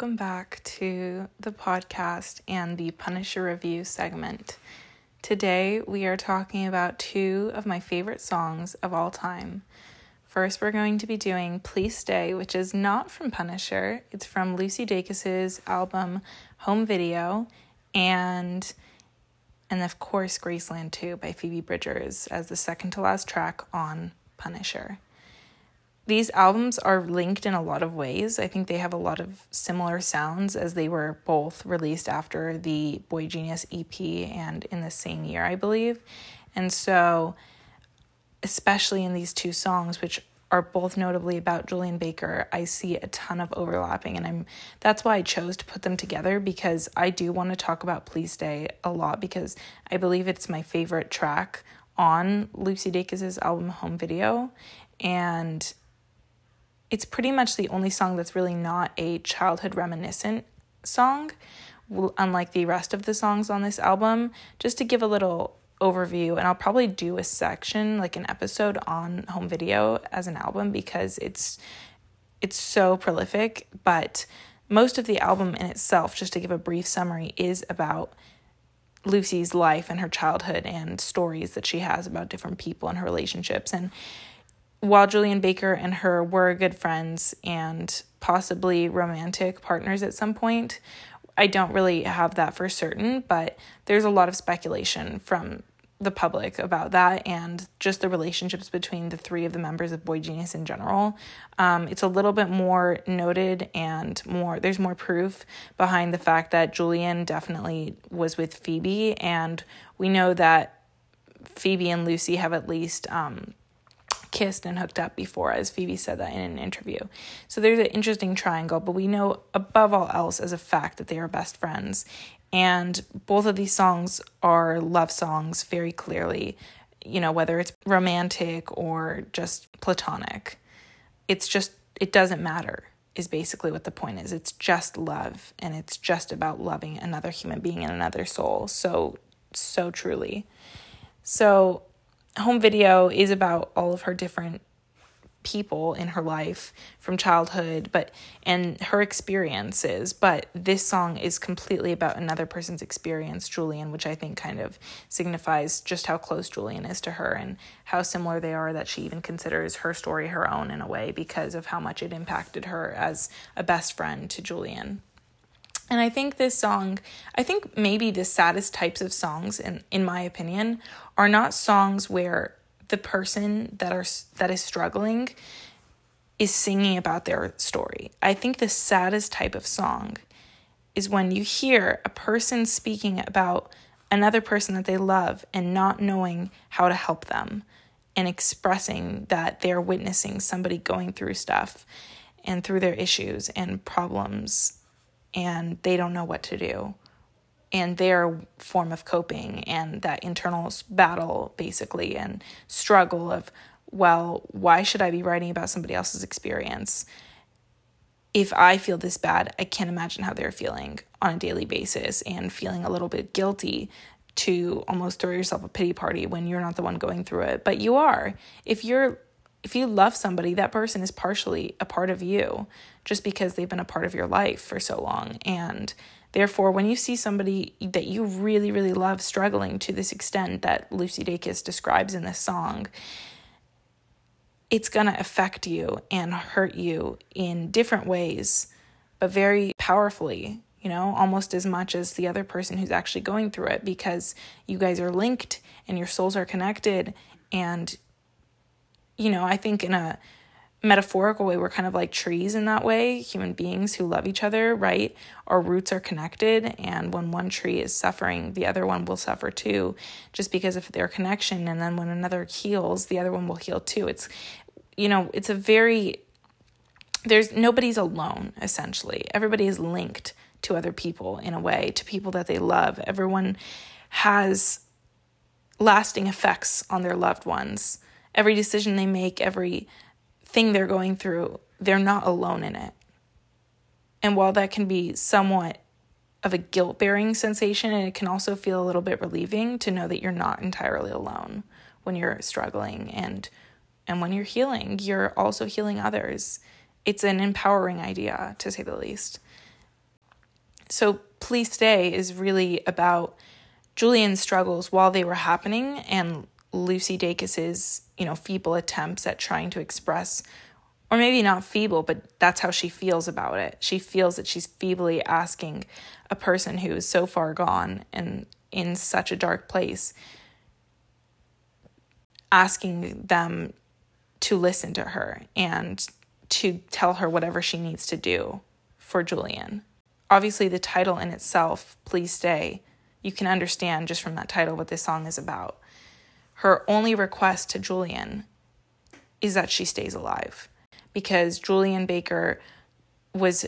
welcome back to the podcast and the Punisher review segment. Today we are talking about two of my favorite songs of all time. First, we're going to be doing Please Stay, which is not from Punisher, it's from Lucy Dacus's album Home Video, and and of course Graceland Too by Phoebe Bridgers as the second to last track on Punisher these albums are linked in a lot of ways. I think they have a lot of similar sounds as they were both released after the boygenius EP and in the same year, I believe. And so, especially in these two songs, which are both notably about Julien Baker, I see a ton of overlapping and I'm that's why I chose to put them together because I do want to talk about Please Stay a lot because I believe it's my favorite track on Lucy Dacus's album Home Video and it's pretty much the only song that's really not a childhood reminiscent song, unlike the rest of the songs on this album. Just to give a little overview, and I'll probably do a section, like an episode on home video as an album because it's it's so prolific, but most of the album in itself, just to give a brief summary, is about Lucy's life and her childhood and stories that she has about different people and her relationships. And while Julien Baker and her were good friends and possibly romantic partners at some point, I don't really have that for certain, but there's a lot of speculation from the public about that and just the relationships between the three of the members of boygenius in general. Um, it's a little bit more noted and more, there's more proof behind the fact that Julien definitely was with Phoebe, and we know that Phoebe and Lucy have at least um, kissed and hooked up before, as Phoebe said that in an interview. So there's an interesting triangle, but we know above all else as a fact that they are best friends. And both of these songs are love songs very clearly, you know, whether it's romantic or just platonic. It's just, it doesn't matter, is basically what the point is. It's just love, and it's just about loving another human being and another soul. So, so truly. So, home video is about all of her different people in her life from childhood but and her experiences but this song is completely about another person's experience Julien which I think kind of signifies just how close Julien is to her and how similar they are that she even considers her story her own in a way because of how much it impacted her as a best friend to Julien. And I think this song, I think maybe the saddest types of songs, in, in my opinion, are not songs where the person that are that is struggling is singing about their story. I think the saddest type of song is when you hear a person speaking about another person that they love and not knowing how to help them and expressing that they're witnessing somebody going through stuff and through their issues and problems and they don't know what to do and their form of coping and that internal battle basically and struggle of well why should i be writing about somebody else's experience? If i feel this bad i can't imagine how they're feeling on a daily basis and feeling a little bit guilty to almost throw yourself a pity party when you're not the one going through it. But you are. If you're if you love somebody, that person is partially a part of you just because they've been a part of your life for so long. And therefore, when you see somebody that you really, really love struggling to this extent that Lucy Dacus describes in this song, it's going to affect you and hurt you in different ways, but very powerfully, you know, almost as much as the other person who's actually going through it because you guys are linked and your souls are connected. And you know, I think in a metaphorical way, we're kind of like trees in that way, human beings who love each other, right? Our roots are connected, and when one tree is suffering, the other one will suffer too, just because of their connection. And then when another heals, the other one will heal too. It's, you know, it's a very, there's nobody's alone, essentially. Everybody is linked to other people in a way, to people that they love. Everyone has lasting effects on their loved ones every decision they make, every thing they're going through, they're not alone in it. And while that can be somewhat of a guilt bearing sensation, and it can also feel a little bit relieving to know that you're not entirely alone when you're struggling and and when you're healing, you're also healing others. It's an empowering idea to say the least. so Please Stay is really about Julien's struggles while they were happening and Lucy Dacus's, you know, feeble attempts at trying to express or maybe not feeble, but that's how she feels about it. She feels that she's feebly asking a person who is so far gone and in such a dark place, asking them to listen to her and to tell her whatever she needs to do for Julien. Obviously, the title in itself, Please Stay, you can understand just from that title what this song is about. Her only request to Julien is that she stays alive because Julien Baker was,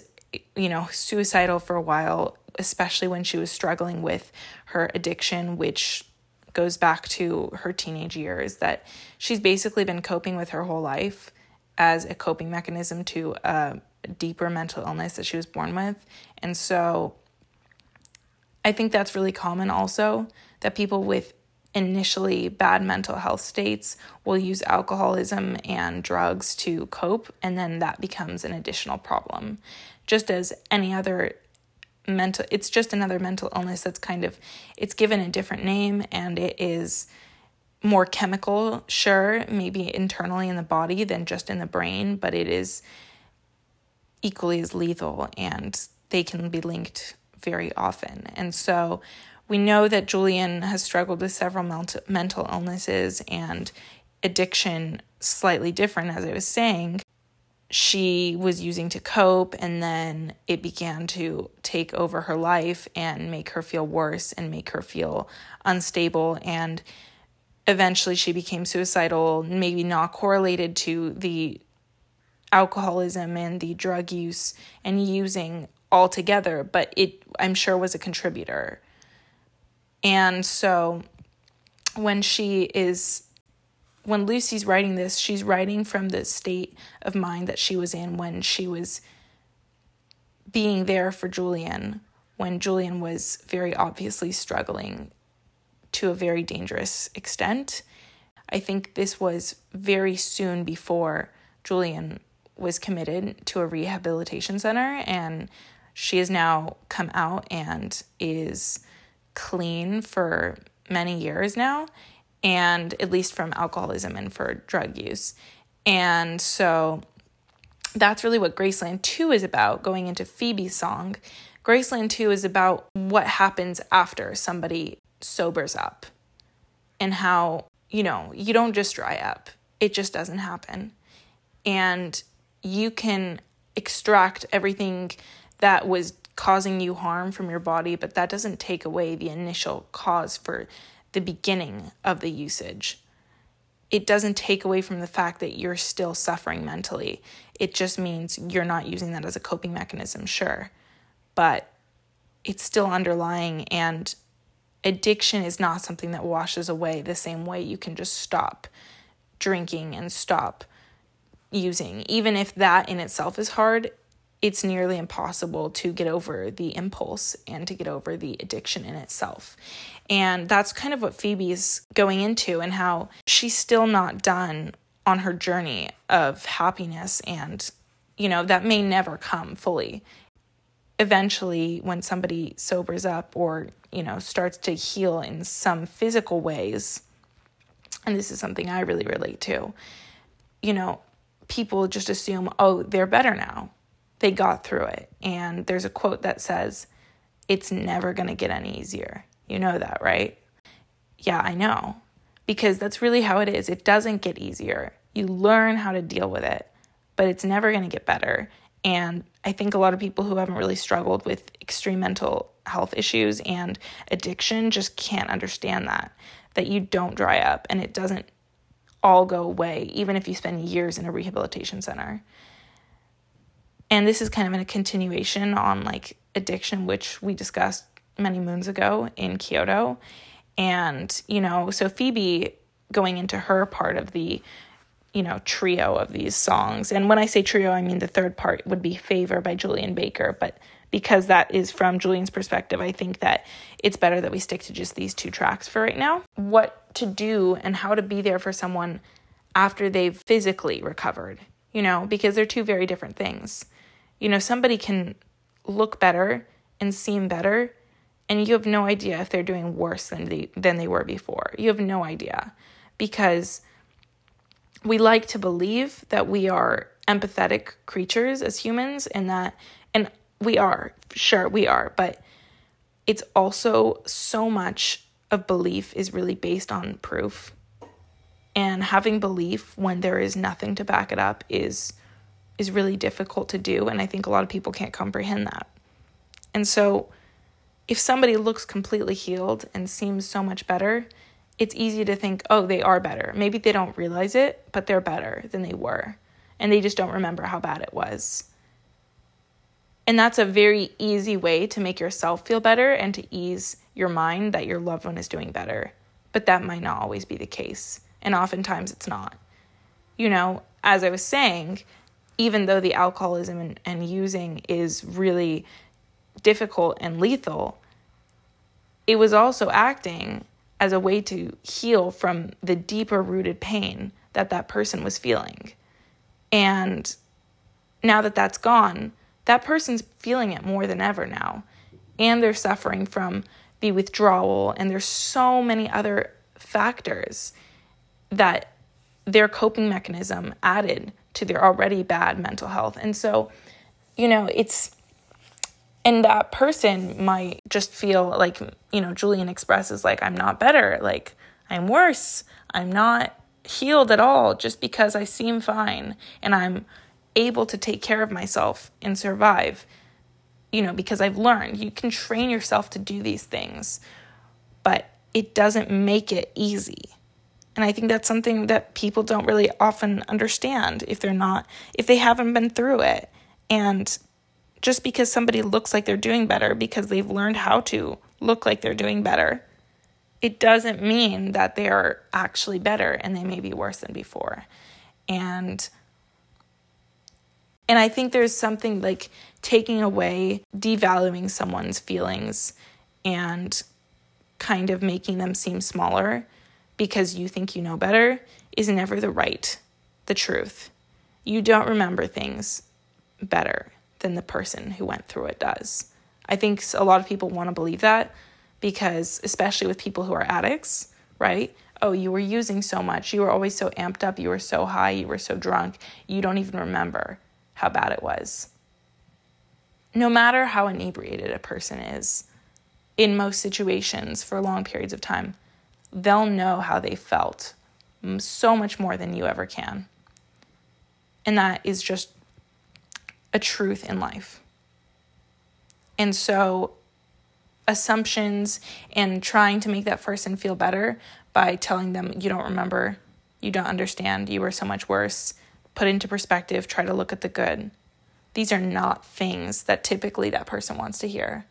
you know, suicidal for a while, especially when she was struggling with her addiction, which goes back to her teenage years, that she's basically been coping with her whole life as a coping mechanism to a deeper mental illness that she was born with. And so I think that's really common also that people with initially bad mental health states will use alcoholism and drugs to cope, and then that becomes an additional problem. Just as any other mental it's just another mental illness that's kind of it's given a different name and it is more chemical sure maybe internally in the body than just in the brain but it is equally as lethal and they can be linked very often and so we know that Julien has struggled with several mental illnesses and addiction, slightly different, as I was saying. She was using to cope, and then it began to take over her life and make her feel worse and make her feel unstable. And eventually, she became suicidal, maybe not correlated to the alcoholism and the drug use and using altogether, but it, I'm sure, was a contributor. And so when she is when Lucy's writing this, she's writing from the state of mind that she was in when she was being there for Julien, when Julien was very obviously struggling to a very dangerous extent. I think this was very soon before Julien was committed to a rehabilitation center, and she has now come out and is clean for many years now, and at least from alcoholism and for drug use. And so that's really what Graceland Too is about, going into Phoebe's song. Graceland Too is about what happens after somebody sobers up and how, you know, you don't just dry up, it just doesn't happen. And you can extract everything that was causing you harm from your body, but that doesn't take away the initial cause for the beginning of the usage. It doesn't take away from the fact that you're still suffering mentally. It just means you're not using that as a coping mechanism, sure, but it's still underlying, and addiction is not something that washes away the same way you can just stop drinking and stop using. Even if that in itself is hard, it's nearly impossible to get over the impulse and to get over the addiction in itself. And that's kind of what Phoebe's going into, and how she's still not done on her journey of happiness. And, you know, that may never come fully. Eventually, when somebody sobers up or, you know, starts to heal in some physical ways, and this is something I really relate to, you know, people just assume, oh, they're better now they got through it. And there's a quote that says, It's never going to get any easier. You know that, right? Yeah, I know. Because that's really how it is. It doesn't get easier. You learn how to deal with it, but it's never going to get better. And I think a lot of people who haven't really struggled with extreme mental health issues and addiction just can't understand that. That you don't dry up and it doesn't all go away, even if you spend years in a rehabilitation center. And this is kind of a continuation on like addiction, which we discussed many moons ago in Kyoto. And, you know, so Phoebe going into her part of the, you know, trio of these songs. And when I say trio, I mean the third part would be Favor by Julien Baker. But because that is from Julien's perspective, I think that it's better that we stick to just these two tracks for right now. What to do and how to be there for someone after they've physically recovered, you know, because they're two very different things you know, somebody can look better and seem better and you have no idea if they're doing worse than they than they were before. You have no idea because we like to believe that we are empathetic creatures as humans and that and we are sure we are but it's also so much of belief is really based on proof and having belief when there is nothing to back it up is is really difficult to do and i think a lot of people can't comprehend that and so if somebody looks completely healed and seems so much better it's easy to think oh they are better maybe they don't realize it but they're better than they were and they just don't remember how bad it was and that's a very easy way to make yourself feel better and to ease your mind that your loved one is doing better. But that might not always be the case. And oftentimes it's not. You know, as I was saying, even though the alcoholism and, and using is really difficult and lethal, it was also acting as a way to heal from the deeper rooted pain that that person was feeling. And now that that's gone, that person's feeling it more than ever now. And they're suffering from the withdrawal, and there's so many other factors that their coping mechanism added to their already bad mental health. And so, you know, it's and that person might just feel like, you know, Julien expresses like I'm not better, like I'm worse. I'm not healed at all just because I seem fine and I'm able to take care of myself and survive. You know, because I've learned you can train yourself to do these things, but it doesn't make it easy. And I think that's something that people don't really often understand if they're not, if they haven't been through it. And just because somebody looks like they're doing better because they've learned how to look like they're doing better, it doesn't mean that they are actually better and they may be worse than before. And and I think there's something like taking away, devaluing someone's feelings and kind of making them seem smaller because you think you know better is never the right, the truth. You don't remember things better than the person who went through it does. I think a lot of people want to believe that because, especially with people who are addicts, right? Oh, you were using so much. You were always so amped up. You were so high. You were so drunk. You don't even remember how bad it was. No matter how inebriated a person is, in most situations for long periods of time, they'll know how they felt so much more than you ever can. And that is just a truth in life. And so, assumptions and trying to make that person feel better by telling them you don't remember, you don't understand, you were so much worse, put into perspective, try to look at the good. These are not things that typically that person wants to hear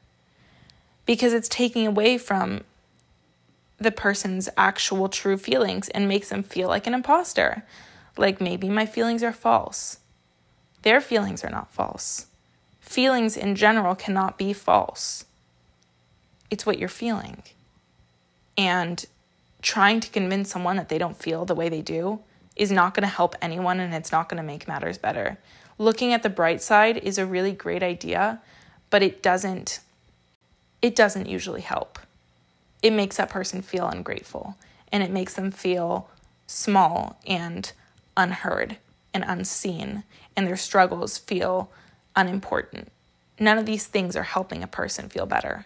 because it's taking away from the person's actual true feelings and makes them feel like an imposter. Like maybe my feelings are false. Their feelings are not false. Feelings in general cannot be false. It's what you're feeling. And trying to convince someone that they don't feel the way they do is not going to help anyone and it's not going to make matters better. Looking at the bright side is a really great idea, but it doesn't it doesn't usually help. It makes that person feel ungrateful and it makes them feel small and unheard and unseen and their struggles feel unimportant. None of these things are helping a person feel better.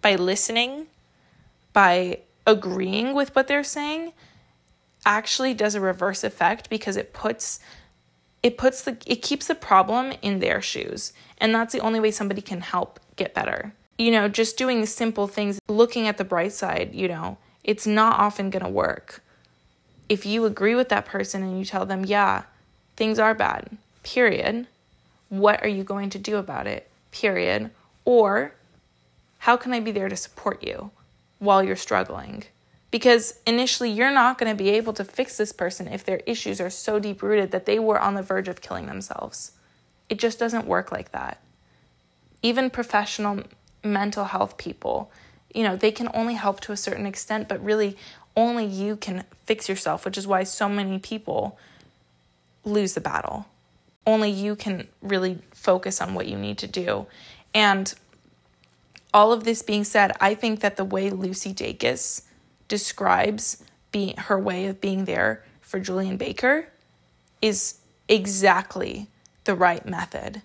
By listening, by agreeing with what they're saying, actually does a reverse effect because it puts it puts the it keeps the problem in their shoes and that's the only way somebody can help get better you know just doing simple things looking at the bright side you know it's not often going to work if you agree with that person and you tell them yeah things are bad period what are you going to do about it period or how can i be there to support you while you're struggling because initially, you're not going to be able to fix this person if their issues are so deep rooted that they were on the verge of killing themselves. It just doesn't work like that. Even professional mental health people, you know, they can only help to a certain extent, but really only you can fix yourself, which is why so many people lose the battle. Only you can really focus on what you need to do. And all of this being said, I think that the way Lucy Dacus describes being her way of being there for Julien Baker is exactly the right method.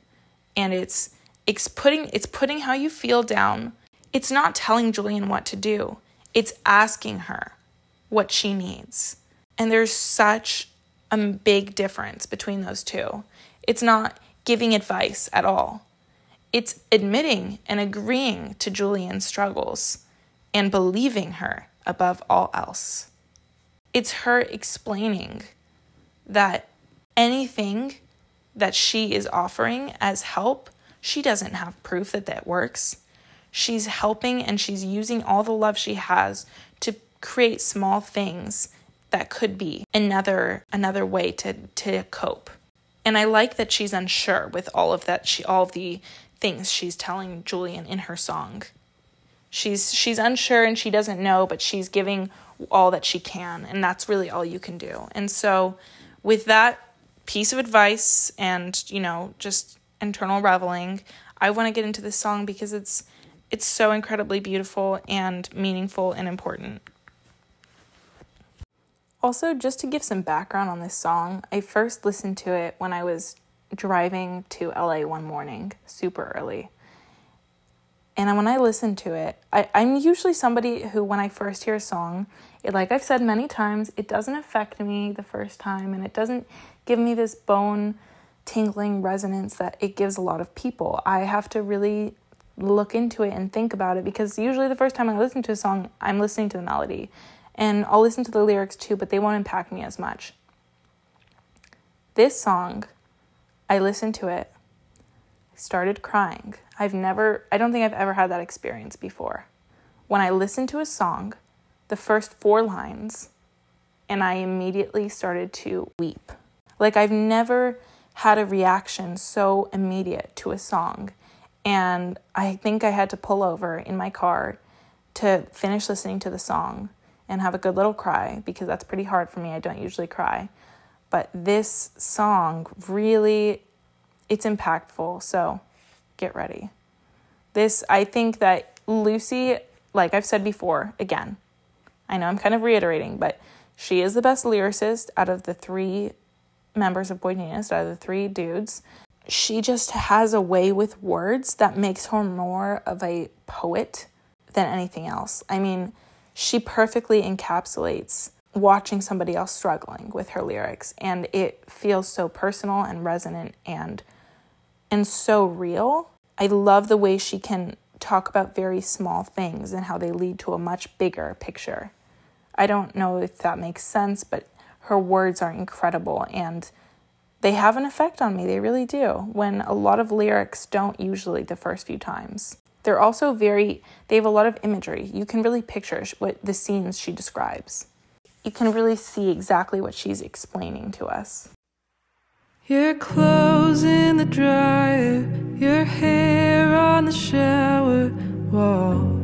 And it's it's putting it's putting how you feel down. It's not telling Julien what to do. It's asking her what she needs. And there's such a big difference between those two. It's not giving advice at all. It's admitting and agreeing to Julien's struggles and believing her above all else. It's her explaining that anything that she is offering as help, she doesn't have proof that that works. She's helping and she's using all the love she has to create small things that could be another another way to to cope. And I like that she's unsure with all of that she all the things she's telling Julien in her song. She's she's unsure and she doesn't know, but she's giving all that she can, and that's really all you can do. And so with that piece of advice and, you know, just internal reveling, I want to get into this song because it's it's so incredibly beautiful and meaningful and important. Also, just to give some background on this song, I first listened to it when I was driving to LA one morning, super early. And when I listen to it, I, I'm usually somebody who, when I first hear a song, it, like I've said many times, it doesn't affect me the first time and it doesn't give me this bone tingling resonance that it gives a lot of people. I have to really look into it and think about it because usually the first time I listen to a song, I'm listening to the melody and I'll listen to the lyrics too, but they won't impact me as much. This song, I listened to it, started crying. I've never, I don't think I've ever had that experience before. When I listened to a song, the first four lines, and I immediately started to weep. Like I've never had a reaction so immediate to a song. And I think I had to pull over in my car to finish listening to the song and have a good little cry because that's pretty hard for me. I don't usually cry. But this song really it's impactful. So get ready. This I think that Lucy, like I've said before, again, I know I'm kind of reiterating, but she is the best lyricist out of the three members of boygenius, out of the three dudes. She just has a way with words that makes her more of a poet than anything else. I mean, she perfectly encapsulates watching somebody else struggling with her lyrics and it feels so personal and resonant and and so real. I love the way she can talk about very small things and how they lead to a much bigger picture. I don't know if that makes sense, but her words are incredible and they have an effect on me. They really do. When a lot of lyrics don't usually the first few times. They're also very, they have a lot of imagery. You can really picture what the scenes she describes. You can really see exactly what she's explaining to us. Your clothes in the dryer, your hair on the shower wall.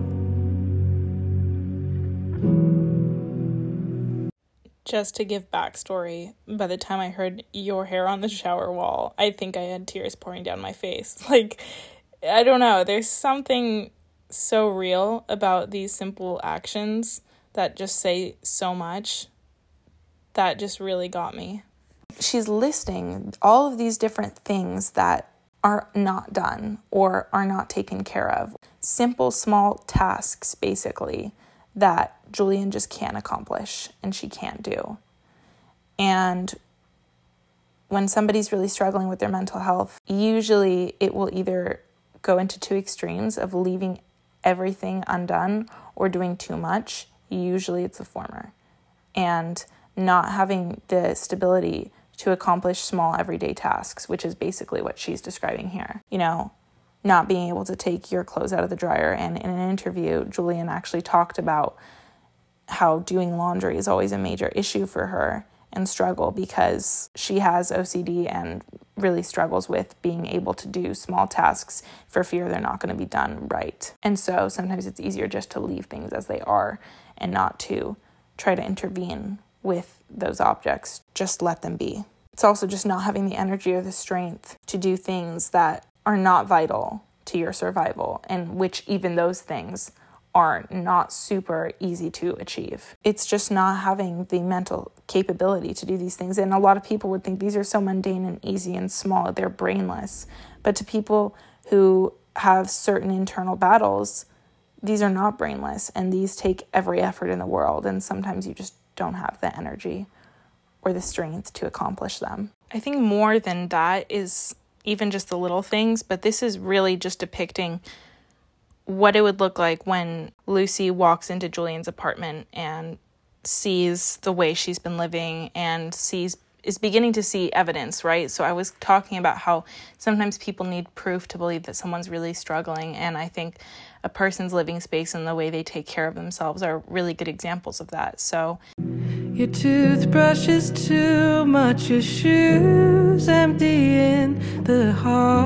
Just to give backstory, by the time I heard your hair on the shower wall, I think I had tears pouring down my face. Like, I don't know. There's something so real about these simple actions that just say so much that just really got me. She's listing all of these different things that are not done or are not taken care of. Simple, small tasks, basically, that Julien just can't accomplish and she can't do. And when somebody's really struggling with their mental health, usually it will either go into two extremes of leaving everything undone or doing too much. Usually it's the former. And not having the stability to accomplish small everyday tasks, which is basically what she's describing here. You know, not being able to take your clothes out of the dryer. And in an interview, Julien actually talked about how doing laundry is always a major issue for her and struggle because she has OCD and really struggles with being able to do small tasks for fear they're not going to be done right. And so sometimes it's easier just to leave things as they are and not to try to intervene with those objects. Just let them be. It's also just not having the energy or the strength to do things that are not vital to your survival, and which even those things are not super easy to achieve. It's just not having the mental capability to do these things. And a lot of people would think these are so mundane and easy and small, they're brainless. But to people who have certain internal battles, these are not brainless and these take every effort in the world. And sometimes you just don't have the energy or the strength to accomplish them. I think more than that is even just the little things, but this is really just depicting what it would look like when Lucy walks into Julien's apartment and sees the way she's been living and sees is beginning to see evidence, right? So I was talking about how sometimes people need proof to believe that someone's really struggling and I think a person's living space and the way they take care of themselves are really good examples of that. So your toothbrush is too much, your shoes empty in the hall.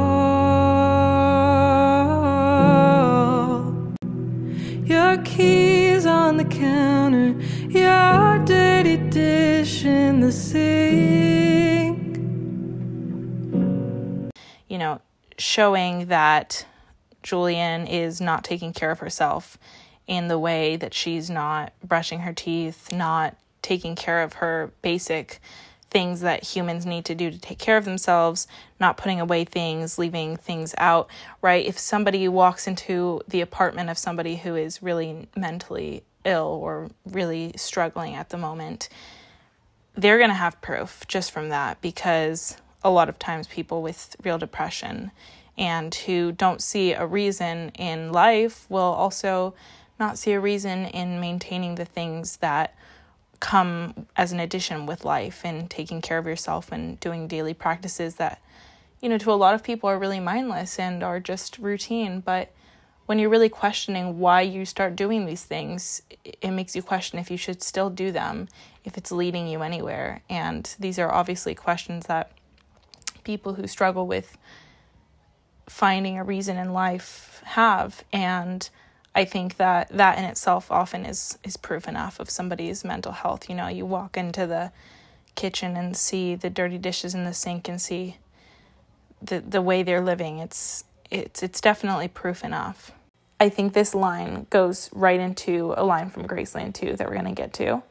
Your keys on the counter, your dirty dish in the sink. You know, showing that Julien is not taking care of herself in the way that she's not brushing her teeth, not taking care of her basic things that humans need to do to take care of themselves, not putting away things, leaving things out, right? If somebody walks into the apartment of somebody who is really mentally ill or really struggling at the moment, they're going to have proof just from that because a lot of times people with real depression and who don't see a reason in life will also not see a reason in maintaining the things that come as an addition with life and taking care of yourself and doing daily practices that you know to a lot of people are really mindless and are just routine. But when you're really questioning why you start doing these things it makes you question if you should still do them if it's leading you anywhere. And these are obviously questions that people who struggle with finding a reason in life have. And I think that that in itself often is is proof enough of somebody's mental health. You know, you walk into the kitchen and see the dirty dishes in the sink and see the the way they're living. It's it's it's definitely proof enough. I think this line goes right into a line from Graceland too that we're going to get to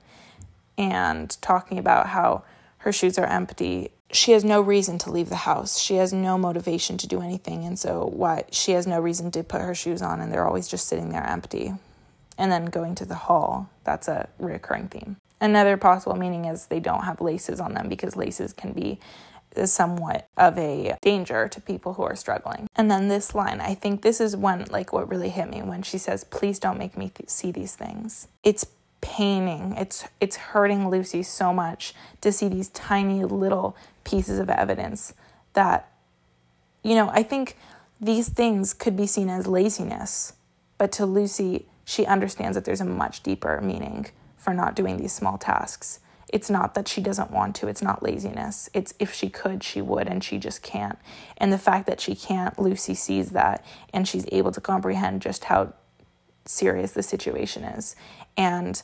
and talking about how her shoes are empty she has no reason to leave the house. She has no motivation to do anything. And so, why she has no reason to put her shoes on, and they're always just sitting there empty. And then going to the hall, that's a recurring theme. Another possible meaning is they don't have laces on them because laces can be somewhat of a danger to people who are struggling. And then this line, I think this is one like what really hit me when she says, "Please don't make me th- see these things." It's paining. It's it's hurting Lucy so much to see these tiny little pieces of evidence that you know, I think these things could be seen as laziness, but to Lucy, she understands that there's a much deeper meaning for not doing these small tasks. It's not that she doesn't want to, it's not laziness. It's if she could, she would, and she just can't. And the fact that she can't, Lucy sees that and she's able to comprehend just how serious the situation is. And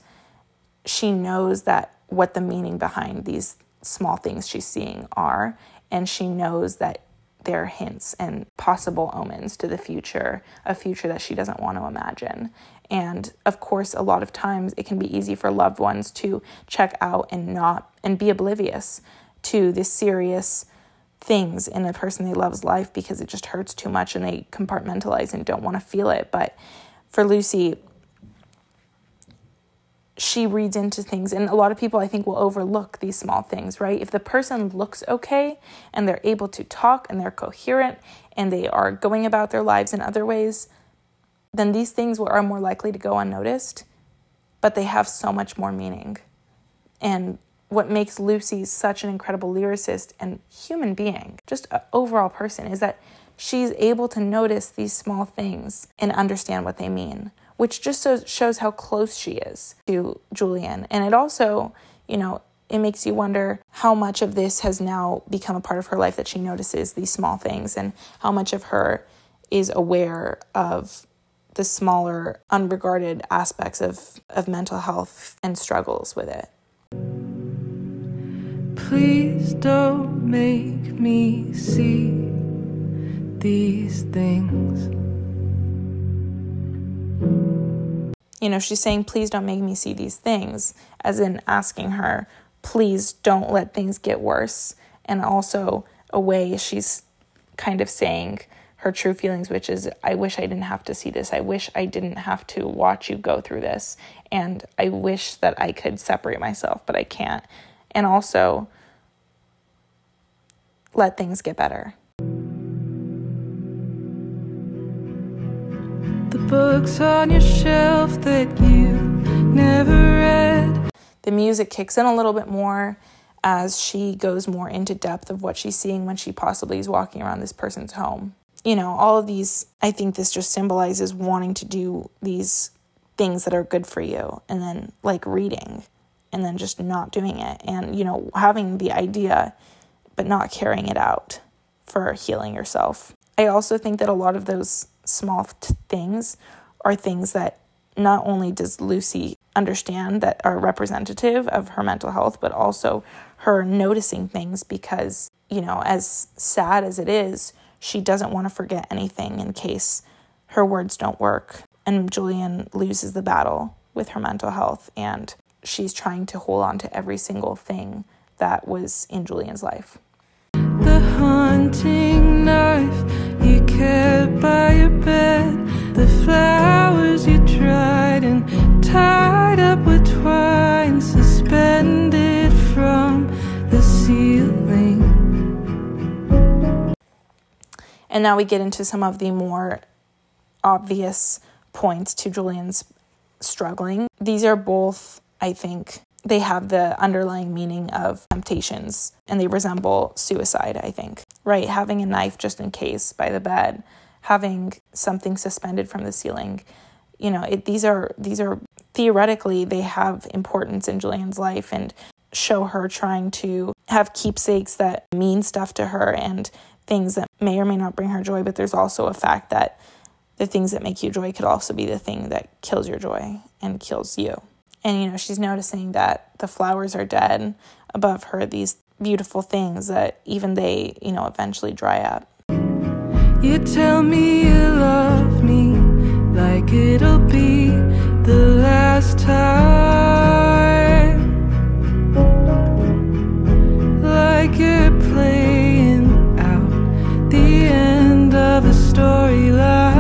she knows that what the meaning behind these small things she's seeing are, and she knows that they're hints and possible omens to the future, a future that she doesn't want to imagine. And of course, a lot of times it can be easy for loved ones to check out and not and be oblivious to the serious things in a person they love's life because it just hurts too much and they compartmentalize and don't want to feel it. But for Lucy, she reads into things and a lot of people i think will overlook these small things right? If the person looks okay and they're able to talk and they're coherent and they are going about their lives in other ways then these things are more likely to go unnoticed but they have so much more meaning. And what makes lucy such an incredible lyricist and human being just an overall person is that she's able to notice these small things and understand what they mean which just so, shows how close she is to Julien. And it also, you know, it makes you wonder how much of this has now become a part of her life that she notices these small things and how much of her is aware of the smaller, unregarded aspects of, of mental health and struggles with it. Please don't make me see these things. You know, she's saying, please don't make me see these things, as in asking her, please don't let things get worse. And also, a way she's kind of saying her true feelings, which is, I wish I didn't have to see this. I wish I didn't have to watch you go through this. And I wish that I could separate myself, but I can't. And also, let things get better. Books on your shelf that you never read. The music kicks in a little bit more as she goes more into depth of what she's seeing when she possibly is walking around this person's home. You know, all of these, I think this just symbolizes wanting to do these things that are good for you and then like reading and then just not doing it and, you know, having the idea but not carrying it out for healing yourself. I also think that a lot of those small things are things that not only does Lucy understand that are representative of her mental health, but also her noticing things because, you know, as sad as it is, she doesn't want to forget anything in case her words don't work. And Julien loses the battle with her mental health, and she's trying to hold on to every single thing that was in Julien's life. The hunting knife by your bed, the flowers you tried and tied up with twine suspended from the ceiling. And now we get into some of the more obvious points to Julien's struggling. These are both, I think, they have the underlying meaning of temptations and they resemble suicide, I think. Right? Having a knife just in case by the bed, having something suspended from the ceiling. You know, it, these are these are theoretically they have importance in Julien's life and show her trying to have keepsakes that mean stuff to her and things that may or may not bring her joy, but there's also a fact that the things that make you joy could also be the thing that kills your joy and kills you. And, you know, she's noticing that the flowers are dead above her, these beautiful things that even they, you know, eventually dry up. You tell me you love me like it'll be the last time. Like you're playing out the end of a storyline.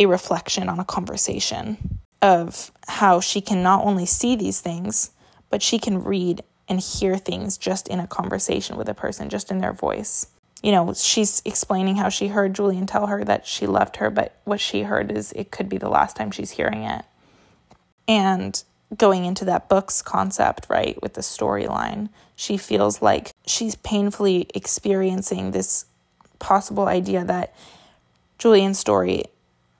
A reflection on a conversation of how she can not only see these things, but she can read and hear things just in a conversation with a person, just in their voice. You know, she's explaining how she heard Julien tell her that she loved her, but what she heard is it could be the last time she's hearing it. And going into that book's concept, right, with the storyline, she feels like she's painfully experiencing this possible idea that Julien's story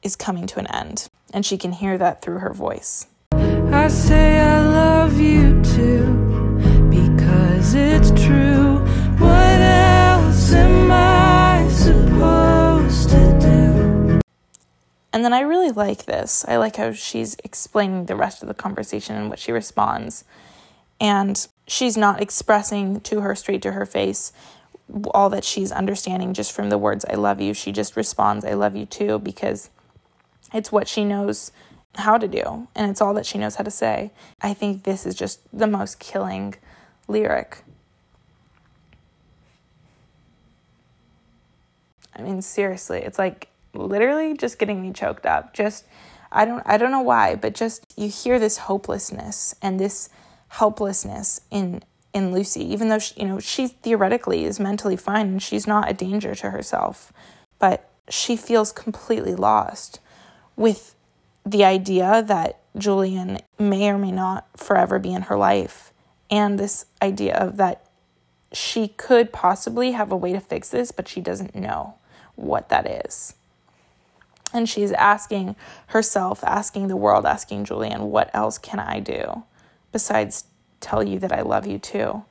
is coming to an end. And she can hear that through her voice. I say I love you too because it's true. What else am I supposed to do? And then I really like this. I like how she's explaining the rest of the conversation and what she responds. And she's not expressing to her straight to her face all that she's understanding just from the words I love you. She just responds I love you too because it's what she knows how to do, and it's all that she knows how to say. I think this is just the most killing lyric. I mean, seriously, it's like literally just getting me choked up. Just I don't I don't know why, but just you hear this hopelessness and this helplessness in in Lucy, even though she, you know she theoretically is mentally fine and she's not a danger to herself, but she feels completely lost with the idea that Julien may or may not forever be in her life, and this idea of that she could possibly have a way to fix this, but she doesn't know what that is. And she's asking herself, asking the world, asking Julien, what else can I do besides tell you that I love you too?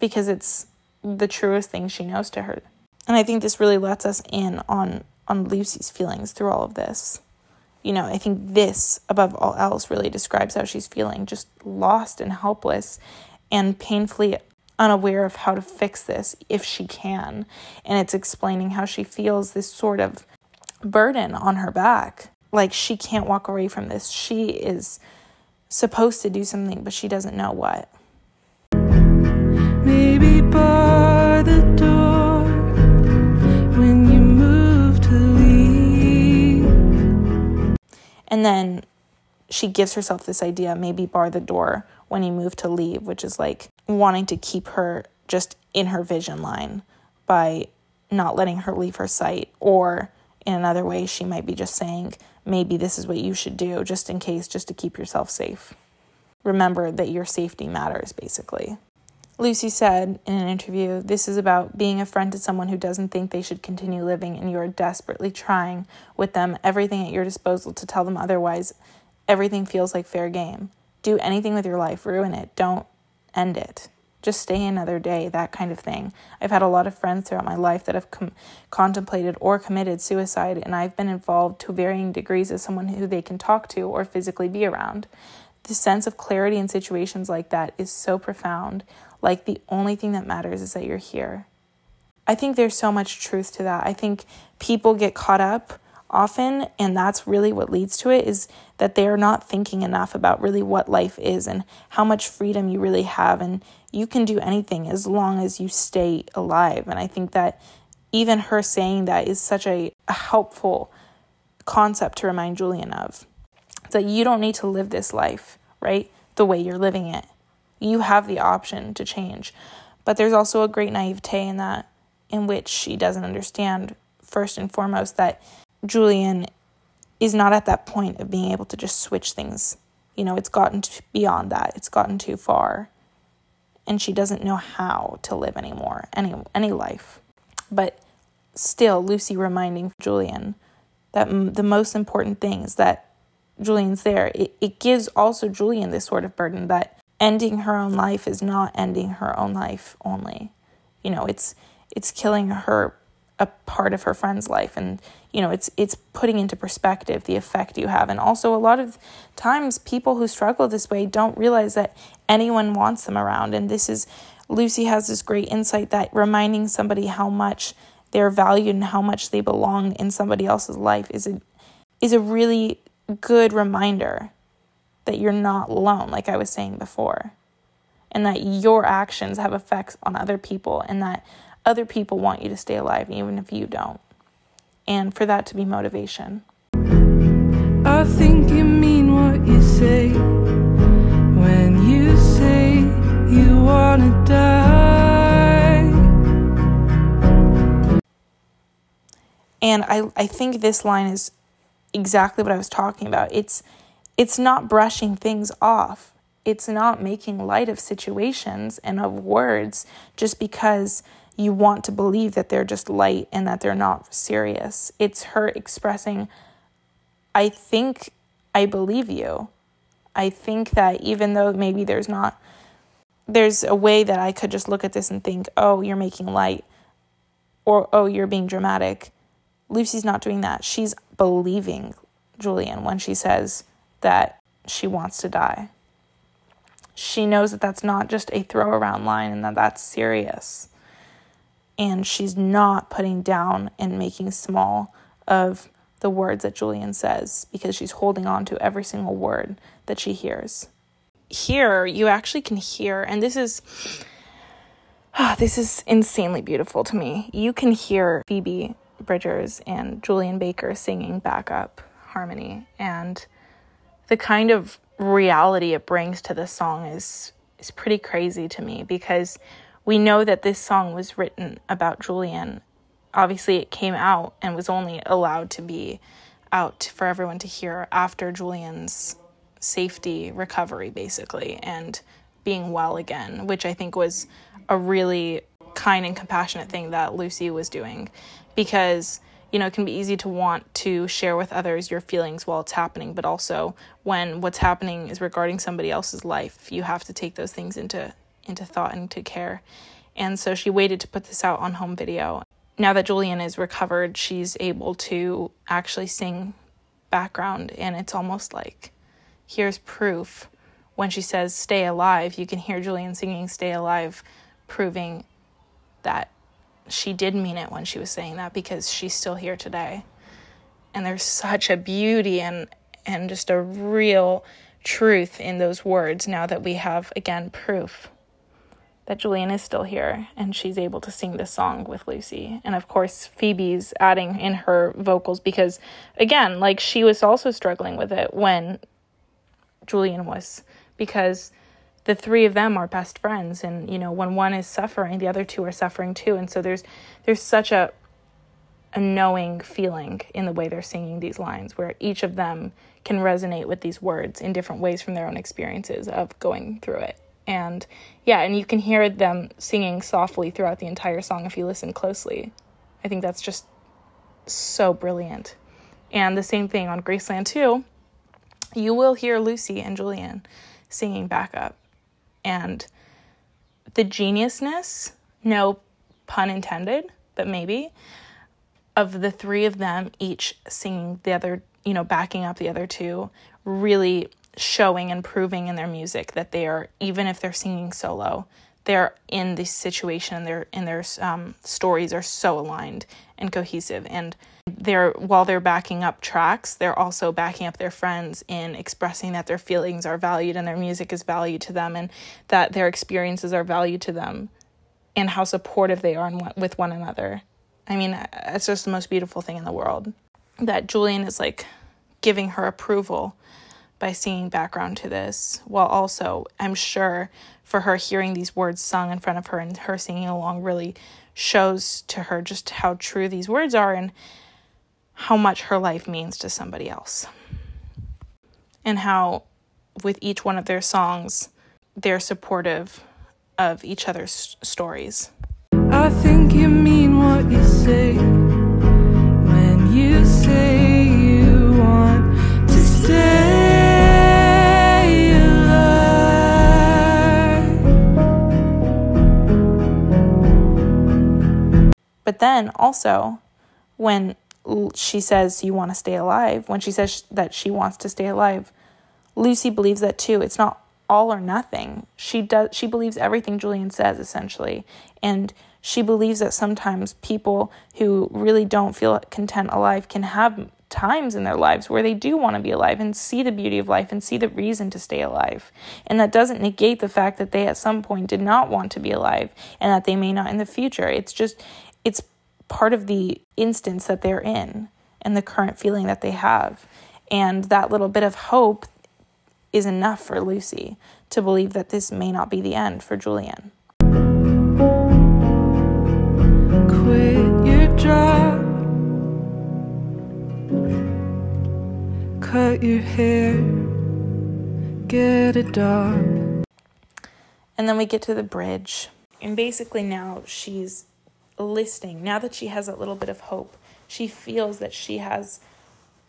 Because it's the truest thing she knows to her. And I think this really lets us in on on Lucy's feelings through all of this. You know, I think this above all else really describes how she's feeling, just lost and helpless and painfully unaware of how to fix this if she can. And it's explaining how she feels this sort of burden on her back. Like she can't walk away from this. She is supposed to do something, but she doesn't know what. Maybe bar the door And then she gives herself this idea maybe bar the door when you move to leave, which is like wanting to keep her just in her vision line by not letting her leave her sight. Or in another way, she might be just saying, maybe this is what you should do just in case, just to keep yourself safe. Remember that your safety matters, basically. Lucy said in an interview, This is about being a friend to someone who doesn't think they should continue living, and you are desperately trying with them everything at your disposal to tell them otherwise. Everything feels like fair game. Do anything with your life, ruin it. Don't end it. Just stay another day, that kind of thing. I've had a lot of friends throughout my life that have com- contemplated or committed suicide, and I've been involved to varying degrees as someone who they can talk to or physically be around. The sense of clarity in situations like that is so profound. Like the only thing that matters is that you're here. I think there's so much truth to that. I think people get caught up often and that's really what leads to it is that they are not thinking enough about really what life is and how much freedom you really have and you can do anything as long as you stay alive and i think that even her saying that is such a, a helpful concept to remind Julien of that you don't need to live this life right the way you're living it you have the option to change but there's also a great naivete in that in which she doesn't understand first and foremost that Julien is not at that point of being able to just switch things. You know, it's gotten beyond that. It's gotten too far. And she doesn't know how to live anymore, any any life. But still Lucy reminding Julien that m- the most important thing is that Julien's there. It, it gives also Julien this sort of burden that ending her own life is not ending her own life only. You know, it's it's killing her a part of her friend's life. And you know it's it's putting into perspective the effect you have. And also a lot of times people who struggle this way don't realize that anyone wants them around. And this is Lucy has this great insight that reminding somebody how much they're valued and how much they belong in somebody else's life is a is a really good reminder that you're not alone like I was saying before and that your actions have effects on other people and that other people want you to stay alive even if you don't and for that to be motivation. I think you mean what you say when you say you wanna die. And I, I think this line is exactly what I was talking about. It's it's not brushing things off. It's not making light of situations and of words just because you want to believe that they're just light and that they're not serious. It's her expressing, I think I believe you. I think that even though maybe there's not, there's a way that I could just look at this and think, oh, you're making light, or oh, you're being dramatic. Lucy's not doing that. She's believing Julien when she says that she wants to die. She knows that that's not just a throw around line and that that's serious and she's not putting down and making small of the words that Julien says because she's holding on to every single word that she hears. Here, you actually can hear, and this is oh, this is insanely beautiful to me. You can hear Phoebe Bridgers and Julien Baker singing backup harmony, and the kind of reality it brings to the song is is pretty crazy to me because we know that this song was written about Julien. Obviously, it came out and was only allowed to be out for everyone to hear after Julien's safety recovery, basically, and being well again, which I think was a really kind and compassionate thing that Lucy was doing because you know, it can be easy to want to share with others your feelings while it's happening, but also when what's happening is regarding somebody else's life, you have to take those things into into thought and to care. And so she waited to put this out on home video. Now that Julien is recovered, she's able to actually sing background, and it's almost like here's proof. When she says stay alive, you can hear Julien singing stay alive proving that she did mean it when she was saying that because she's still here today. And there's such a beauty and and just a real truth in those words now that we have again proof that Julien is still here and she's able to sing this song with Lucy. And of course, Phoebe's adding in her vocals because, again, like she was also struggling with it when Julien was, because the three of them are best friends and you know when one is suffering the other two are suffering too and so there's there's such a a knowing feeling in the way they're singing these lines where each of them can resonate with these words in different ways from their own experiences of going through it and yeah, and you can hear them singing softly throughout the entire song if you listen closely. I think that's just so brilliant. And the same thing on Graceland Too you will hear Lucy and Julien singing backup. And the geniusness, no pun intended, but maybe, of the three of them each singing the other, you know, backing up the other two really showing and proving in their music that they are even if they're singing solo they're in this situation and their and their um, stories are so aligned and cohesive. And they're while they're backing up tracks they're also backing up their friends in expressing that their feelings are valued and their music is valued to them and that their experiences are valued to them and how supportive they are with one another. I mean it's just the most beautiful thing in the world that Julien is like giving her approval by singing background to this, while also, I'm sure, for her hearing these words sung in front of her and her singing along really shows to her just how true these words are and how much her life means to somebody else. And how, with each one of their songs, they're supportive of each other's stories. I think you mean what you say when you say you want to stay. But then also, when she says, You want to stay alive, when she says that she wants to stay alive, Lucy believes that too. It's not all or nothing. She does she believes everything Julien says essentially. And she believes that sometimes people who really don't feel content alive can have times in their lives where they do want to be alive and see the beauty of life and see the reason to stay alive. And that doesn't negate the fact that they at some point did not want to be alive and that they may not in the future. It's just it's part of the instance that they're in and the current feeling that they have. And that little bit of hope is enough for Lucy to believe that this may not be the end for Julien. Quit your job. Cut your hair. Get a dog. And then we get to the bridge. And basically now she's listing, now that she has a little bit of hope, she feels that she has,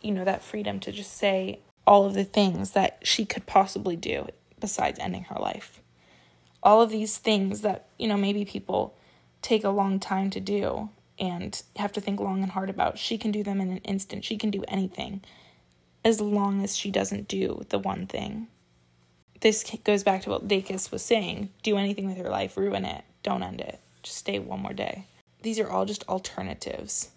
you know, that freedom to just say all of the things that she could possibly do besides ending her life. All of these things that, you know, maybe people take a long time to do and have to think long and hard about. She can do them in an instant. She can do anything as long as she doesn't do the one thing. This goes back to what Dacus was saying do anything with your life, ruin it, don't end it. Just stay one more day these are all just alternatives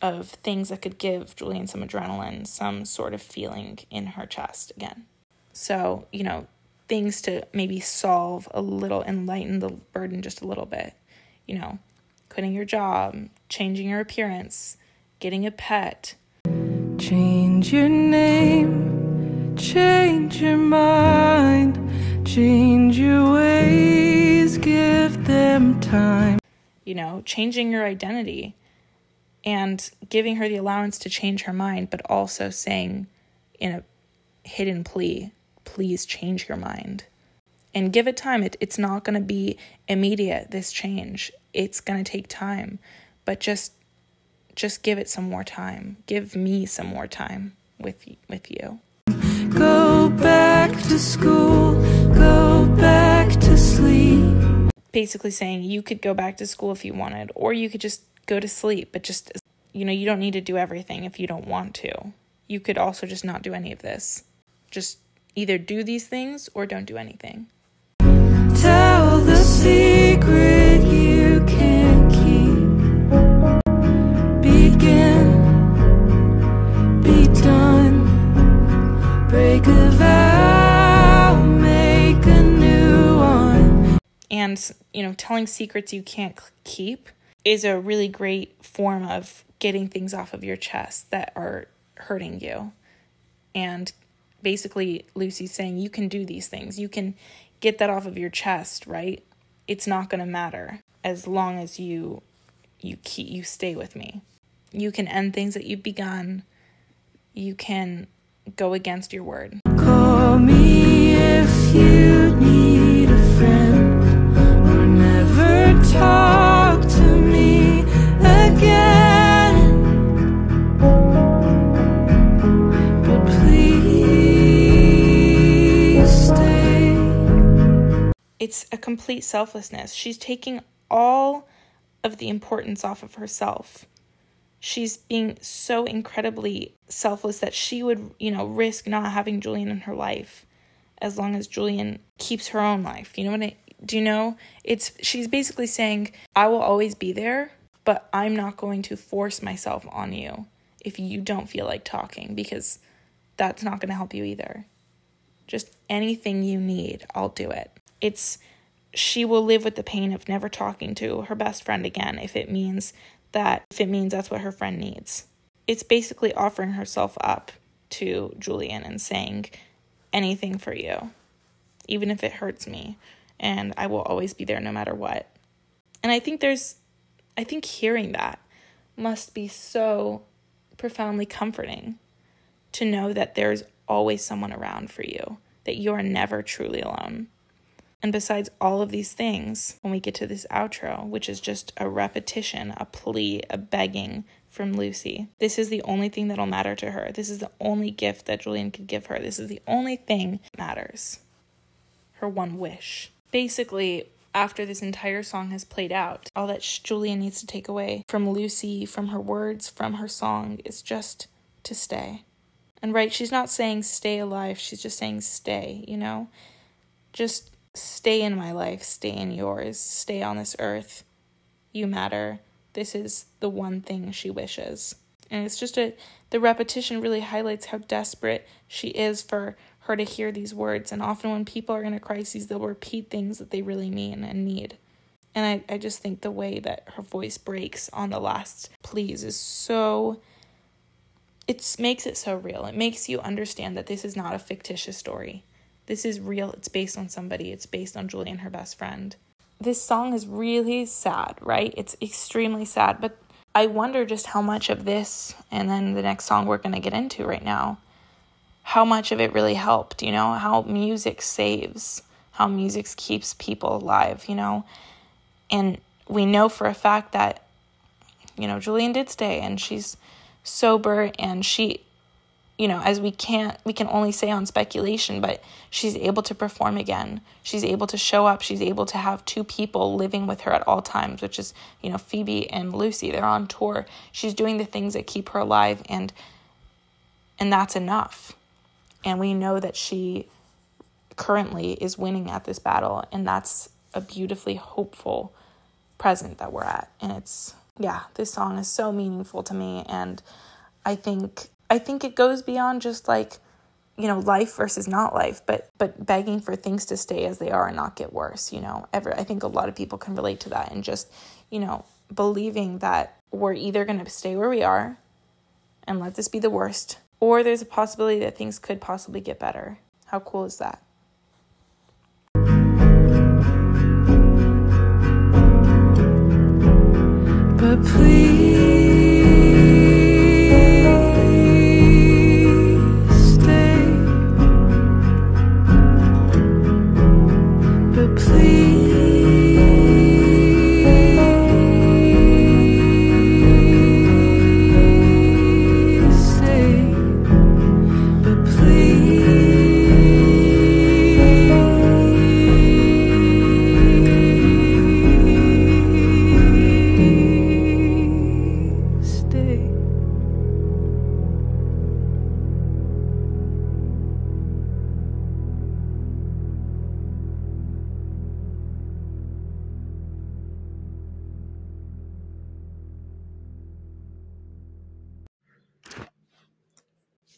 of things that could give Julien some adrenaline, some sort of feeling in her chest again. So, you know, things to maybe solve a little lighten the burden just a little bit. You know, quitting your job, changing your appearance, getting a pet. Change your name, change your mind, change your ways, give them time you know, changing your identity and giving her the allowance to change her mind, but also saying in a hidden plea, please change your mind. And give it time. It, it's not going to be immediate, this change. It's going to take time. But just just give it some more time. Give me some more time with with you. Go back to school. Go back to sleep basically saying you could go back to school if you wanted, or you could just go to sleep, but just, you know, you don't need to do everything if you don't want to. You could also just not do any of this. Just either do these things or don't do anything. Tell the secret. And you know telling secrets you can't keep is a really great form of getting things off of your chest that are hurting you. And basically lucy's saying you can do these things. You can get that off of your chest right? It's not going to matter as long as you you keep you stay with me. You can end things that you've begun. You can go against your word. Call me if you need it's a complete selflessness. She's taking all of the importance off of herself. She's being so incredibly selfless that she would, you know, risk not having Julien in her life as long as Julien keeps her own life. You know what I do you know? It's she's basically saying, I will always be there, but I'm not going to force myself on you if you don't feel like talking because that's not going to help you either. Just anything you need, I'll do it. It's she will live with the pain of never talking to her best friend again if it means that if it means that's what her friend needs. It's basically offering herself up to Julien and saying anything for you, even if it hurts me, and I will always be there no matter what. And I think there's I think hearing that must be so profoundly comforting to know that there's always someone around for you, that you are never truly alone. And besides all of these things, when we get to this outro, which is just a repetition, a plea, a begging from Lucy, this is the only thing that'll matter to her. This is the only gift that Julien could give her. This is the only thing that matters. Her one wish. Basically, after this entire song has played out, all that Julien needs to take away from Lucy, from her words, from her song, is just to stay. And right, she's not saying stay alive, she's just saying stay, you know? Just stay in my life, stay in yours, stay on this earth. You matter. This is the one thing she wishes. And it's just a, the repetition really highlights how desperate she is for her to hear these words. And often when people are in a crisis, they'll repeat things that they really mean and need. And I, I just think the way that her voice breaks on the last please is so it makes it so real. It makes you understand that this is not a fictitious story. This is real. It's based on somebody. It's based on Julie and her best friend. This song is really sad, right? It's extremely sad, but I wonder just how much of this and then the next song we're going to get into right now, how much of it really helped, you know, how music saves, how music keeps people alive, you know. And we know for a fact that you know, Julien did stay and she's sober and she you know as we can't we can only say on speculation but she's able to perform again. She's able to show up. She's able to have two people living with her at all times which is you know phoebe and lucy. They're on tour. She's doing the things that keep her alive and and that's enough and we know that she currently is winning at this battle and that's a beautifully hopeful present that we're at. And it's yeah this song is so meaningful to me and i think i think it goes beyond just like you know life versus not life but but begging for things to stay as they are and not get worse you know? Ever i think a lot of people can relate to that and just you know believing that we're either going to stay where we are and let this be the worst or there's a possibility that things could possibly get better. How cool is that? But please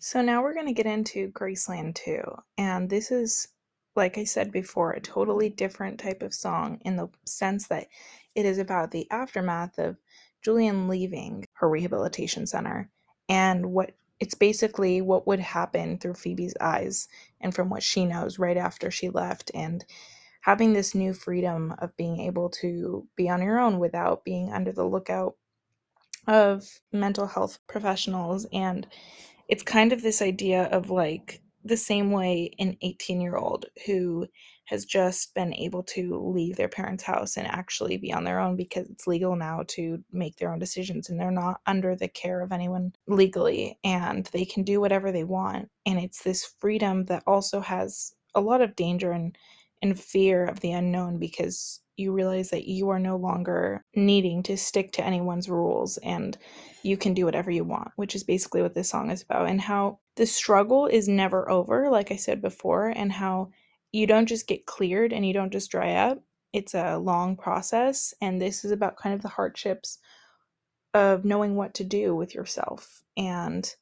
So now we're going to get into Graceland Too. And this is like I said before, a totally different type of song in the sense that it is about the aftermath of Julien leaving her rehabilitation center and what it's basically what would happen through Phoebe's eyes and from what she knows right after she left and having this new freedom of being able to be on your own without being under the lookout of mental health professionals and it's kind of this idea of like the same way an 18 year old who has just been able to leave their parents' house and actually be on their own because it's legal now to make their own decisions and they're not under the care of anyone legally and they can do whatever they want. And it's this freedom that also has a lot of danger and, and fear of the unknown because you realize that you are no longer needing to stick to anyone's rules and you can do whatever you want, which is basically what this song is about, and how the struggle is never over, like I said before, and how you don't just get cleared and you don't just dry up. It's a long process, and this is about kind of the hardships of knowing what to do with yourself and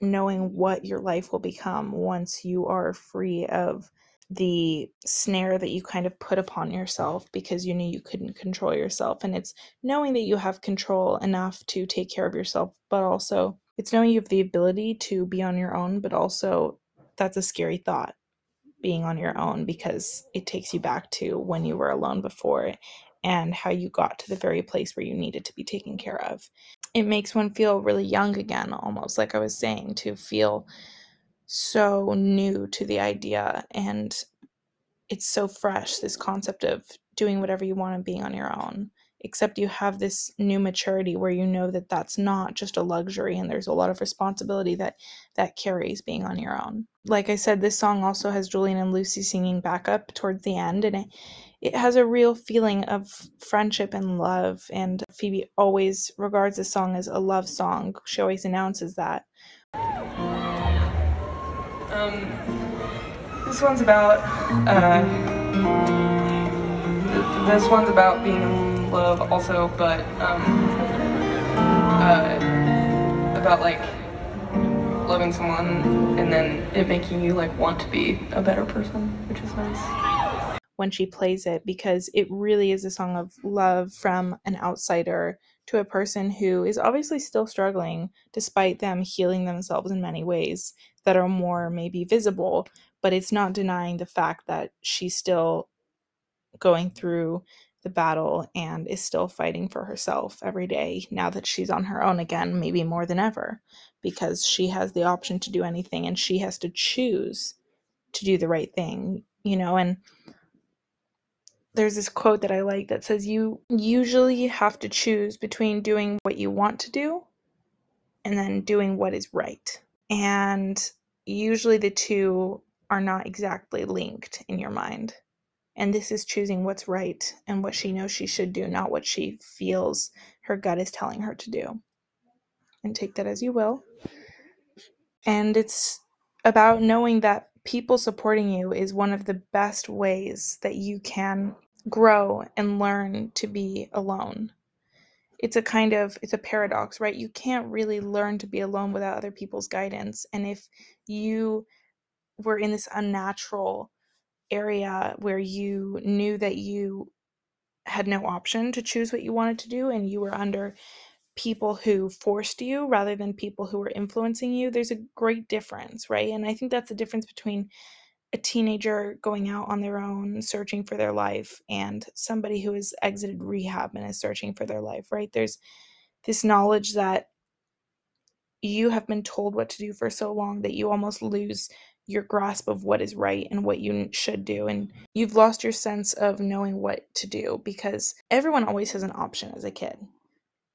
knowing what your life will become once you are free of the snare that you kind of put upon yourself because you knew you couldn't control yourself. And it's knowing that you have control enough to take care of yourself, but also it's knowing you have the ability to be on your own, but also that's a scary thought being on your own because it takes you back to when you were alone before and how you got to the very place where you needed to be taken care of. It makes one feel really young again, almost like I was saying, to feel so new to the idea and it's so fresh this concept of doing whatever you want and being on your own except you have this new maturity where you know that that's not just a luxury and there's a lot of responsibility that that carries being on your own. Like i said this song also has Julien and lucy singing backup towards the end and it it has a real feeling of friendship and love and phoebe always regards the song as a love song. She always announces that um, this one's about, uh, this one's about being in love also, but, um, uh, about like loving someone and then it making you like want to be a better person, which is nice. When she plays it, because it really is a song of love from an outsider to a person who is obviously still struggling despite them healing themselves in many ways that are more maybe visible, but it's not denying the fact that she's still going through the battle and is still fighting for herself every day now that she's on her own again, maybe more than ever, because she has the option to do anything and she has to choose to do the right thing, you know, and there's this quote that I like that says you usually have to choose between doing what you want to do and then doing what is right. And usually the two are not exactly linked in your mind. And this is choosing what's right and what she knows she should do, not what she feels her gut is telling her to do. And take that as you will. And it's about knowing that people supporting you is one of the best ways that you can grow and learn to be alone. It's a kind of it's a paradox right? You can't really learn to be alone without other people's guidance. And if you were in this unnatural area where you knew that you had no option to choose what you wanted to do and you were under people who forced you rather than people who were influencing you there's a great difference right? And i think that's the difference between a teenager going out on their own searching for their life and somebody who has exited rehab and is searching for their life, right? There's this knowledge that you have been told what to do for so long that you almost lose your grasp of what is right and what you should do. And you've lost your sense of knowing what to do because everyone always has an option as a kid.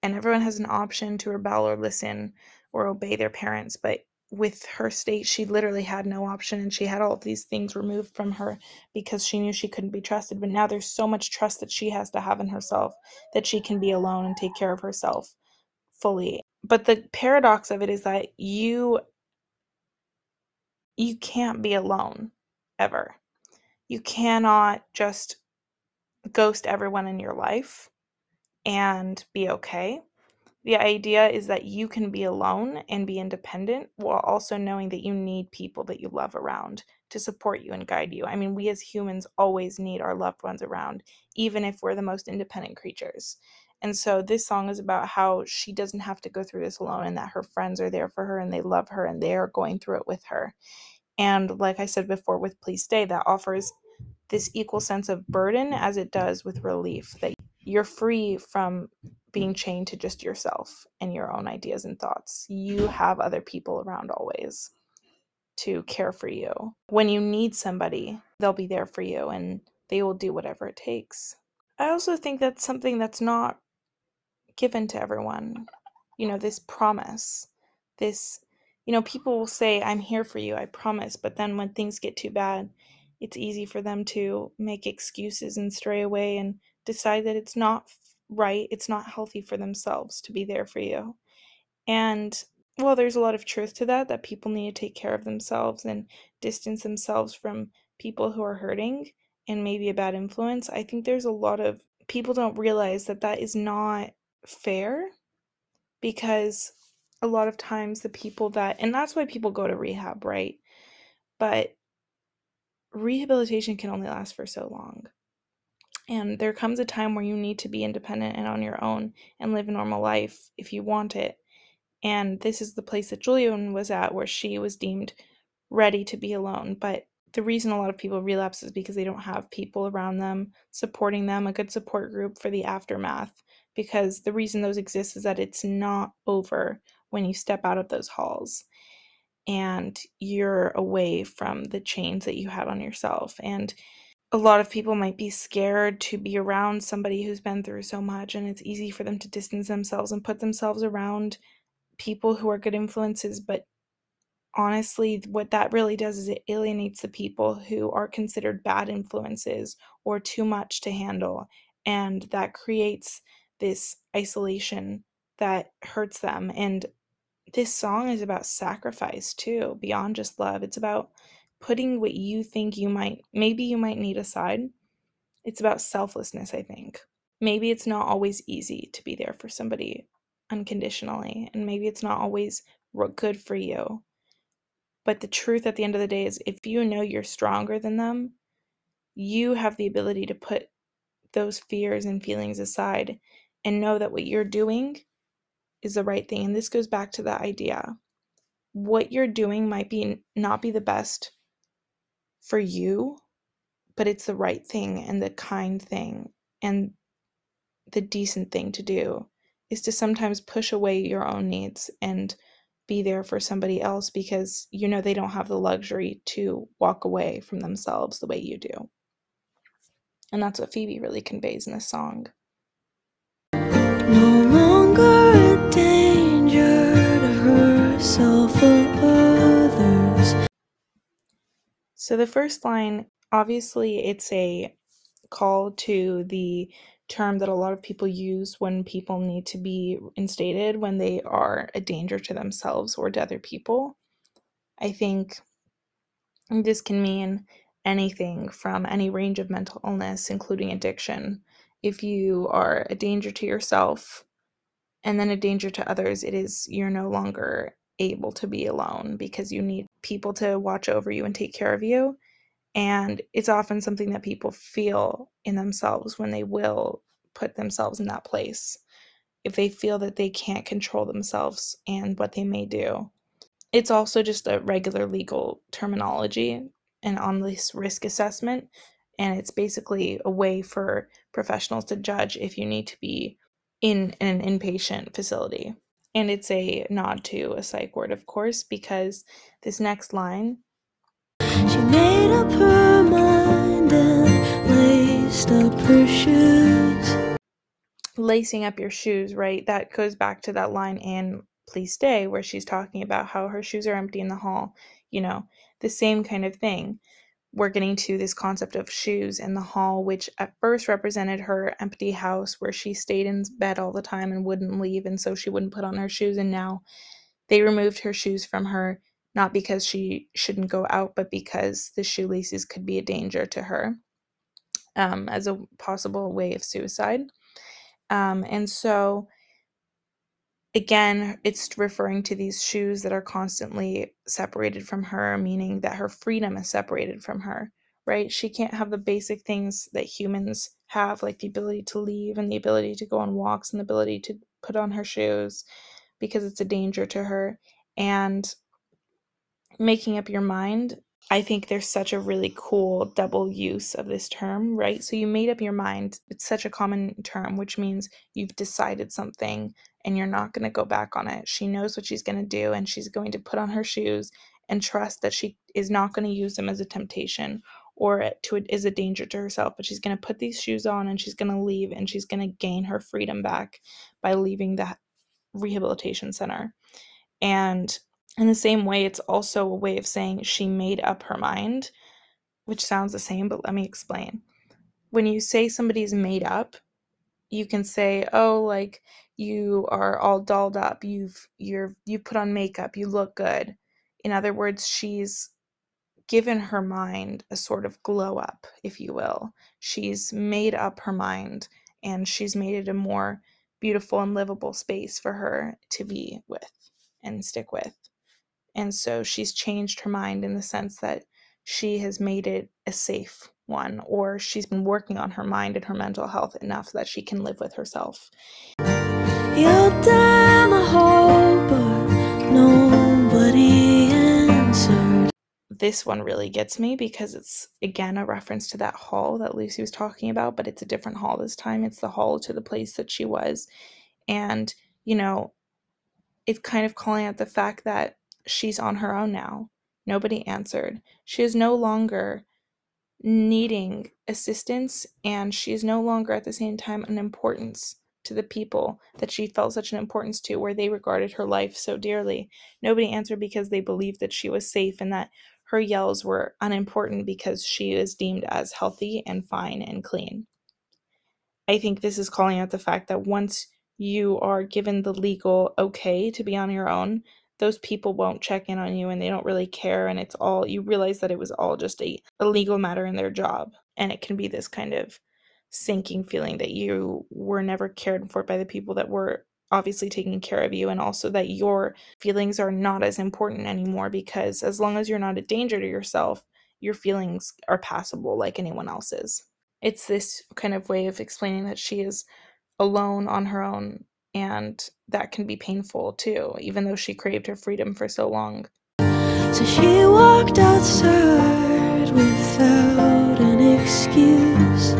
And everyone has an option to rebel or listen or obey their parents. But with her state, she literally had no option and she had all of these things removed from her because she knew she couldn't be trusted. But now there's so much trust that she has to have in herself that she can be alone and take care of herself fully. But the paradox of it is that you you can't be alone ever. You cannot just ghost everyone in your life and be okay the idea is that you can be alone and be independent while also knowing that you need people that you love around to support you and guide you. I mean, we as humans always need our loved ones around, even if we're the most independent creatures. And so this song is about how she doesn't have to go through this alone and that her friends are there for her and they love her and they are going through it with her. And like I said before with Please Stay, that offers this equal sense of burden as it does with relief that you're free from being chained to just yourself and your own ideas and thoughts. You have other people around always to care for you. When you need somebody, they'll be there for you and they will do whatever it takes. I also think that's something that's not given to everyone. You know, this promise, this, you know, people will say, I'm here for you, I promise. But then when things get too bad, it's easy for them to make excuses and stray away and decide that it's not right, it's not healthy for themselves to be there for you. And well, there's a lot of truth to that, that people need to take care of themselves and distance themselves from people who are hurting and maybe a bad influence. I think there's a lot of people don't realize that that is not fair because a lot of times the people that, and that's why people go to rehab, right? But rehabilitation can only last for so long. And there comes a time where you need to be independent and on your own and live a normal life if you want it. And this is the place that Julien was at where she was deemed ready to be alone. But the reason a lot of people relapse is because they don't have people around them supporting them, a good support group for the aftermath. Because the reason those exist is that it's not over when you step out of those halls and you're away from the chains that you had on yourself. And a lot of people might be scared to be around somebody who's been through so much, and it's easy for them to distance themselves and put themselves around people who are good influences, but honestly, what that really does is it alienates the people who are considered bad influences or too much to handle. And that creates this isolation that hurts them. And this song is about sacrifice too, beyond just love. It's about putting what you think you might, maybe you might need aside. It's about selflessness, I think. Maybe it's not always easy to be there for somebody unconditionally, and maybe it's not always good for you. But the truth at the end of the day is if you know you're stronger than them, you have the ability to put those fears and feelings aside and know that what you're doing is the right thing. And this goes back to the idea what you're doing might be not be the best for you, but it's the right thing and the kind thing and the decent thing to do is to sometimes push away your own needs and be there for somebody else because you know they don't have the luxury to walk away from themselves the way you do. And that's what Phoebe really conveys in this song. No longer a danger to herself So the first line, obviously, it's a call to the term that a lot of people use when people need to be instated when they are a danger to themselves or to other people. I think this can mean anything from any range of mental illness, including addiction. If you are a danger to yourself and then a danger to others, it is you're no longer able to be alone because you need people to watch over you and take care of you. And it's often something that people feel in themselves when they will put themselves in that place. If they feel that they can't control themselves and what they may do. It's also just a regular legal terminology and on this risk assessment. And it's basically a way for professionals to judge if you need to be in an inpatient facility. And it's a nod to a psych ward, of course, because this next line She made up her mind and laced up her shoes. lacing up your shoes, right? That goes back to that line in Please Stay, where she's talking about how her shoes are empty in the hall. You know, the same kind of thing. We're getting to this concept of shoes in the hall, which at first represented her empty house where she stayed in bed all the time and wouldn't leave, and so she wouldn't put on her shoes. And now they removed her shoes from her, not because she shouldn't go out, but because the shoelaces could be a danger to her um, as a possible way of suicide. Um, and so again, it's referring to these shoes that are constantly separated from her, meaning that her freedom is separated from her, right? She can't have the basic things that humans have, like the ability to leave and the ability to go on walks and the ability to put on her shoes because it's a danger to her. And making up your mind I think there's such a really cool double use of this term, right? So you made up your mind. It's such a common term, which means you've decided something and you're not going to go back on it. She knows what she's going to do and she's going to put on her shoes and trust that she is not going to use them as a temptation or to is a danger to herself, but she's going to put these shoes on and she's going to leave and she's going to gain her freedom back by leaving the rehabilitation center. And in the same way, it's also a way of saying she made up her mind, which sounds the same, but let me explain. When you say somebody's made up, you can say, "Oh, like you are all dolled up. You've you're you put on makeup. You look good." In other words, she's given her mind a sort of glow up, if you will. She's made up her mind and she's made it a more beautiful and livable space for her to be with and stick with. And so she's changed her mind in the sense that she has made it a safe one, or she's been working on her mind and her mental health enough that she can live with herself. You're down the hall, but nobody answered. This one really gets me because it's again a reference to that hall that Lucy was talking about, but it's a different hall this time. It's the hall to the place that she was. And, you know, it's kind of calling out the fact that she's on her own now. Nobody answered. She is no longer needing assistance, and she is no longer at the same time an importance to the people that she felt such an importance to, where they regarded her life so dearly. Nobody answered because they believed that she was safe and that her yells were unimportant because she was deemed as healthy and fine and clean. I think this is calling out the fact that once you are given the legal okay to be on your own, those people won't check in on you and they don't really care and it's all you realize that it was all just a, a legal matter in their job and it can be this kind of sinking feeling that you were never cared for by the people that were obviously taking care of you and also that your feelings are not as important anymore because as long as you're not a danger to yourself your feelings are passable like anyone else's. It's this kind of way of explaining that she is alone on her own and that can be painful too, even though she craved her freedom for so long. So she walked outside without an excuse.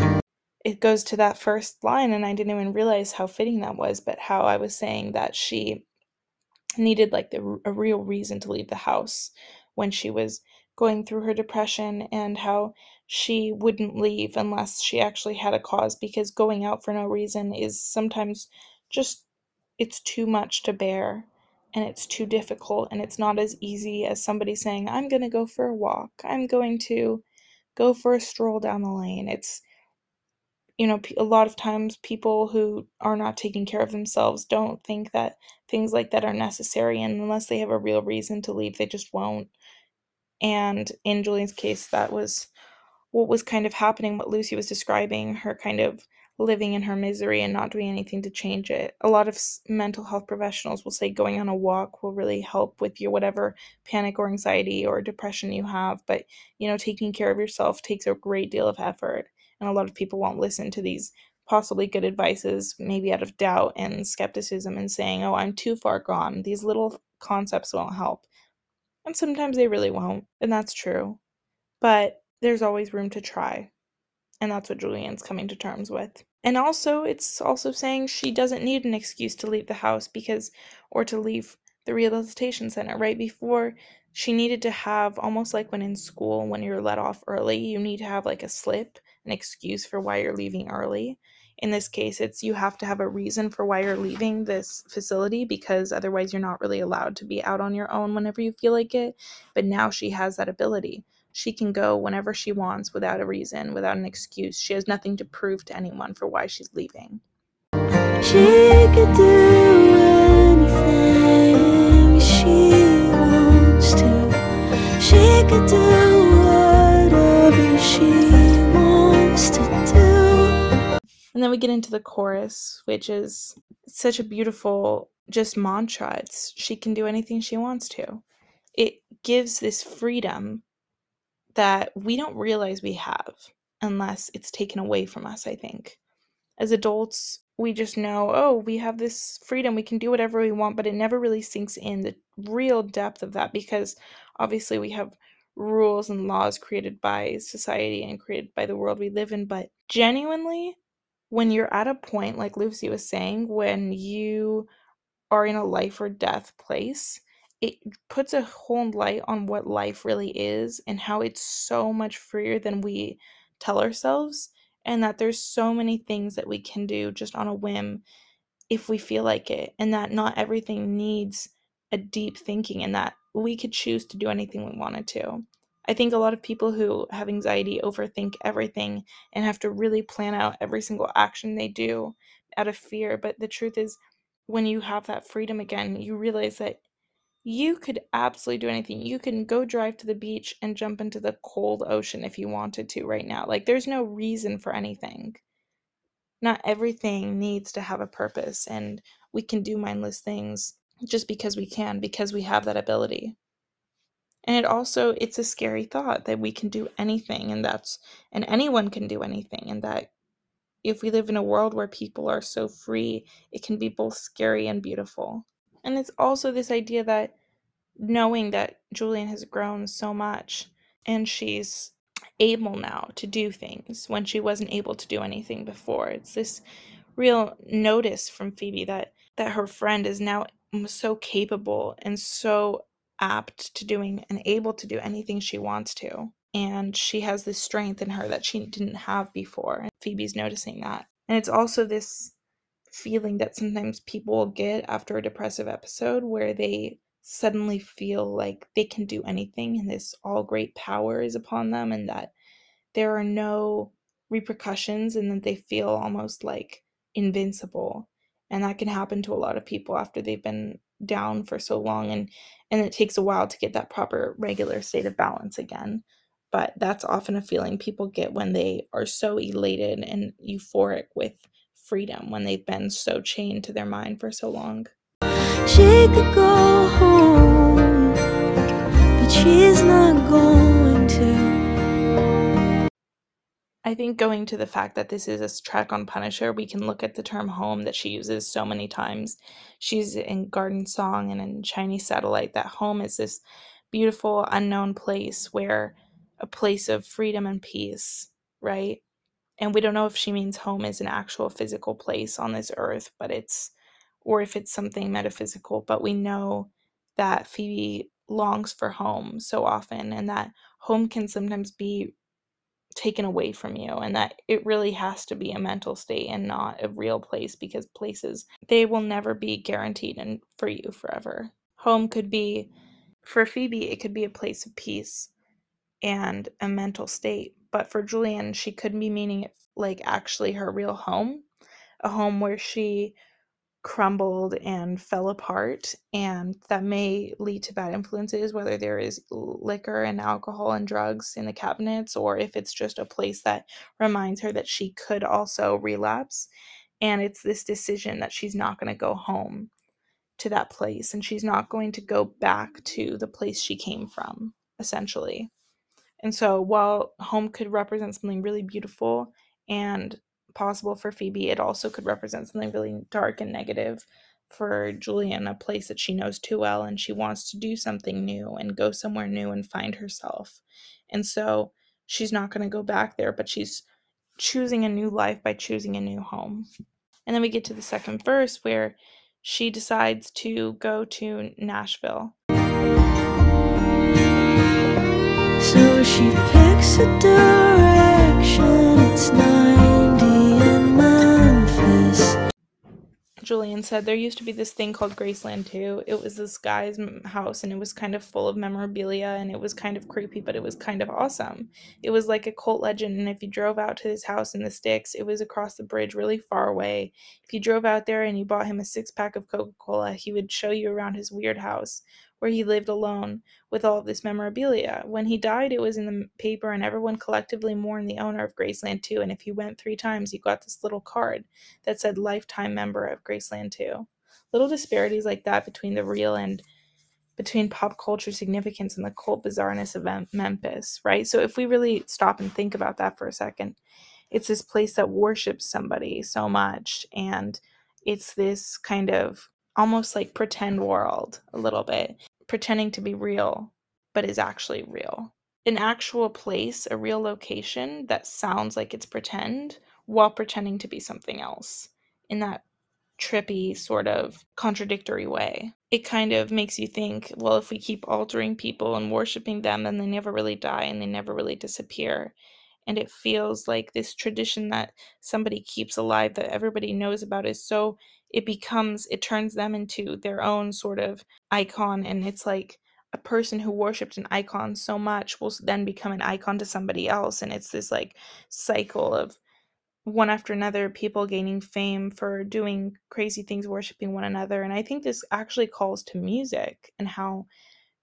It goes to that first line, and I didn't even realize how fitting that was, but how I was saying that she needed like the, a real reason to leave the house when she was going through her depression and how she wouldn't leave unless she actually had a cause because going out for no reason is sometimes just it's too much to bear and it's too difficult and it's not as easy as somebody saying i'm going to go for a walk. I'm going to go for a stroll down the lane. It's you know a lot of times people who are not taking care of themselves don't think that things like that are necessary and unless they have a real reason to leave they just won't. And in Julien's case that was what was kind of happening what Lucy was describing her kind of living in her misery and not doing anything to change it. A lot of mental health professionals will say going on a walk will really help with your whatever panic or anxiety or depression you have, but you know, taking care of yourself takes a great deal of effort. And a lot of people won't listen to these possibly good advices, maybe out of doubt and skepticism, and saying, Oh, I'm too far gone. These little concepts won't help. And sometimes they really won't, and that's true. But there's always room to try. And that's what Julien's coming to terms with. And also, it's also saying she doesn't need an excuse to leave the house because, or to leave the rehabilitation center. Right before, she needed to have almost like when in school, when you're let off early, you need to have like a slip, an excuse for why you're leaving early. In this case, it's you have to have a reason for why you're leaving this facility because otherwise, you're not really allowed to be out on your own whenever you feel like it. But now she has that ability. She can go whenever she wants without a reason, without an excuse. She has nothing to prove to anyone for why she's leaving. She could do anything she wants to. She could do whatever she wants to do. And then we get into the chorus, which is such a beautiful just mantra. It's she can do anything she wants to. It gives this freedom that we don't realize we have unless it's taken away from us, I think. As adults, we just know, oh, we have this freedom, we can do whatever we want, but it never really sinks in the real depth of that because obviously we have rules and laws created by society and created by the world we live in. But genuinely, when you're at a point, like Lucy was saying, when you are in a life or death place, it puts a whole light on what life really is and how it's so much freer than we tell ourselves and that there's so many things that we can do just on a whim if we feel like it and that not everything needs a deep thinking and that we could choose to do anything we wanted to. I think a lot of people who have anxiety overthink everything and have to really plan out every single action they do out of fear. But the truth is, when you have that freedom again, you realize that you could absolutely do anything. You can go drive to the beach and jump into the cold ocean if you wanted to right now. Like, there's no reason for anything. Not everything needs to have a purpose, and we can do mindless things just because we can, because we have that ability. And it also it's a scary thought that we can do anything and that's and anyone can do anything and that if we live in a world where people are so free, it can be both scary and beautiful. And it's also this idea that knowing that Julien has grown so much and she's able now to do things when she wasn't able to do anything before. It's this real notice from Phoebe that that her friend is now so capable and so apt to doing and able to do anything she wants to. And she has this strength in her that she didn't have before. And Phoebe's noticing that. And it's also this feeling that sometimes people get after a depressive episode where they suddenly feel like they can do anything and this all great power is upon them and that there are no repercussions and that they feel almost like invincible. And that can happen to a lot of people after they've been down for so long and and it takes a while to get that proper regular state of balance again. But that's often a feeling people get when they are so elated and euphoric with freedom when they've been so chained to their mind for so long She could go home, but she's not going to. I think going to the fact that this is a track on Punisher, we can look at the term home that she uses so many times. She's in Garden Song and in Chinese Satellite that home is this beautiful unknown place where a place of freedom and peace, right? And we don't know if she means home is an actual physical place on this earth, but it's or if it's something metaphysical, but we know that Phoebe longs for home so often and that home can sometimes be taken away from you and that it really has to be a mental state and not a real place because places they will never be guaranteed and for you forever. Home could be for Phoebe it could be a place of peace and a mental state, but for Julien she could be meaning it like actually her real home, a home where she crumbled and fell apart and that may lead to bad influences whether there is liquor and alcohol and drugs in the cabinets or if it's just a place that reminds her that she could also relapse and it's this decision that she's not going to go home to that place and she's not going to go back to the place she came from essentially and so while home could represent something really beautiful and possible for Phoebe, it also could represent something really dark and negative for Julien, a place that she knows too well and she wants to do something new and go somewhere new and find herself. And so she's not going to go back there, but she's choosing a new life by choosing a new home. And then we get to the second verse where she decides to go to Nashville. So she picks a direction. It's 90 in Memphis. Julien said there used to be this thing called Graceland too. It was this guy's house and it was kind of full of memorabilia and it was kind of creepy, but it was kind of awesome. It was like a cult legend. And if you drove out to his house in the sticks, it was across the bridge really far away. If you drove out there and you bought him a six pack of Coca Cola, he would show you around his weird house where he lived alone with all of this memorabilia. When he died, it was in the paper, and everyone collectively mourned the owner of Graceland too. And if you went three times, you got this little card that said lifetime member of Graceland too. little disparities like that between the real and between pop culture significance and the cult bizarreness of Mem- Memphis, right? So if we really stop and think about that for a second, it's this place that worships somebody so much and it's this kind of almost like pretend world a little bit, pretending to be real but is actually real. An actual place, a real location that sounds like it's pretend while pretending to be something else in that trippy sort of contradictory way. It kind of makes you think, well, if we keep altering people and worshiping them, then they never really die and they never really disappear. And it feels like this tradition that somebody keeps alive that everybody knows about is so, it becomes, it turns them into their own sort of icon. And it's like a person who worshipped an icon so much will then become an icon to somebody else. And it's this like cycle of, one after another people gaining fame for doing crazy things worshiping one another and i think this actually calls to music and how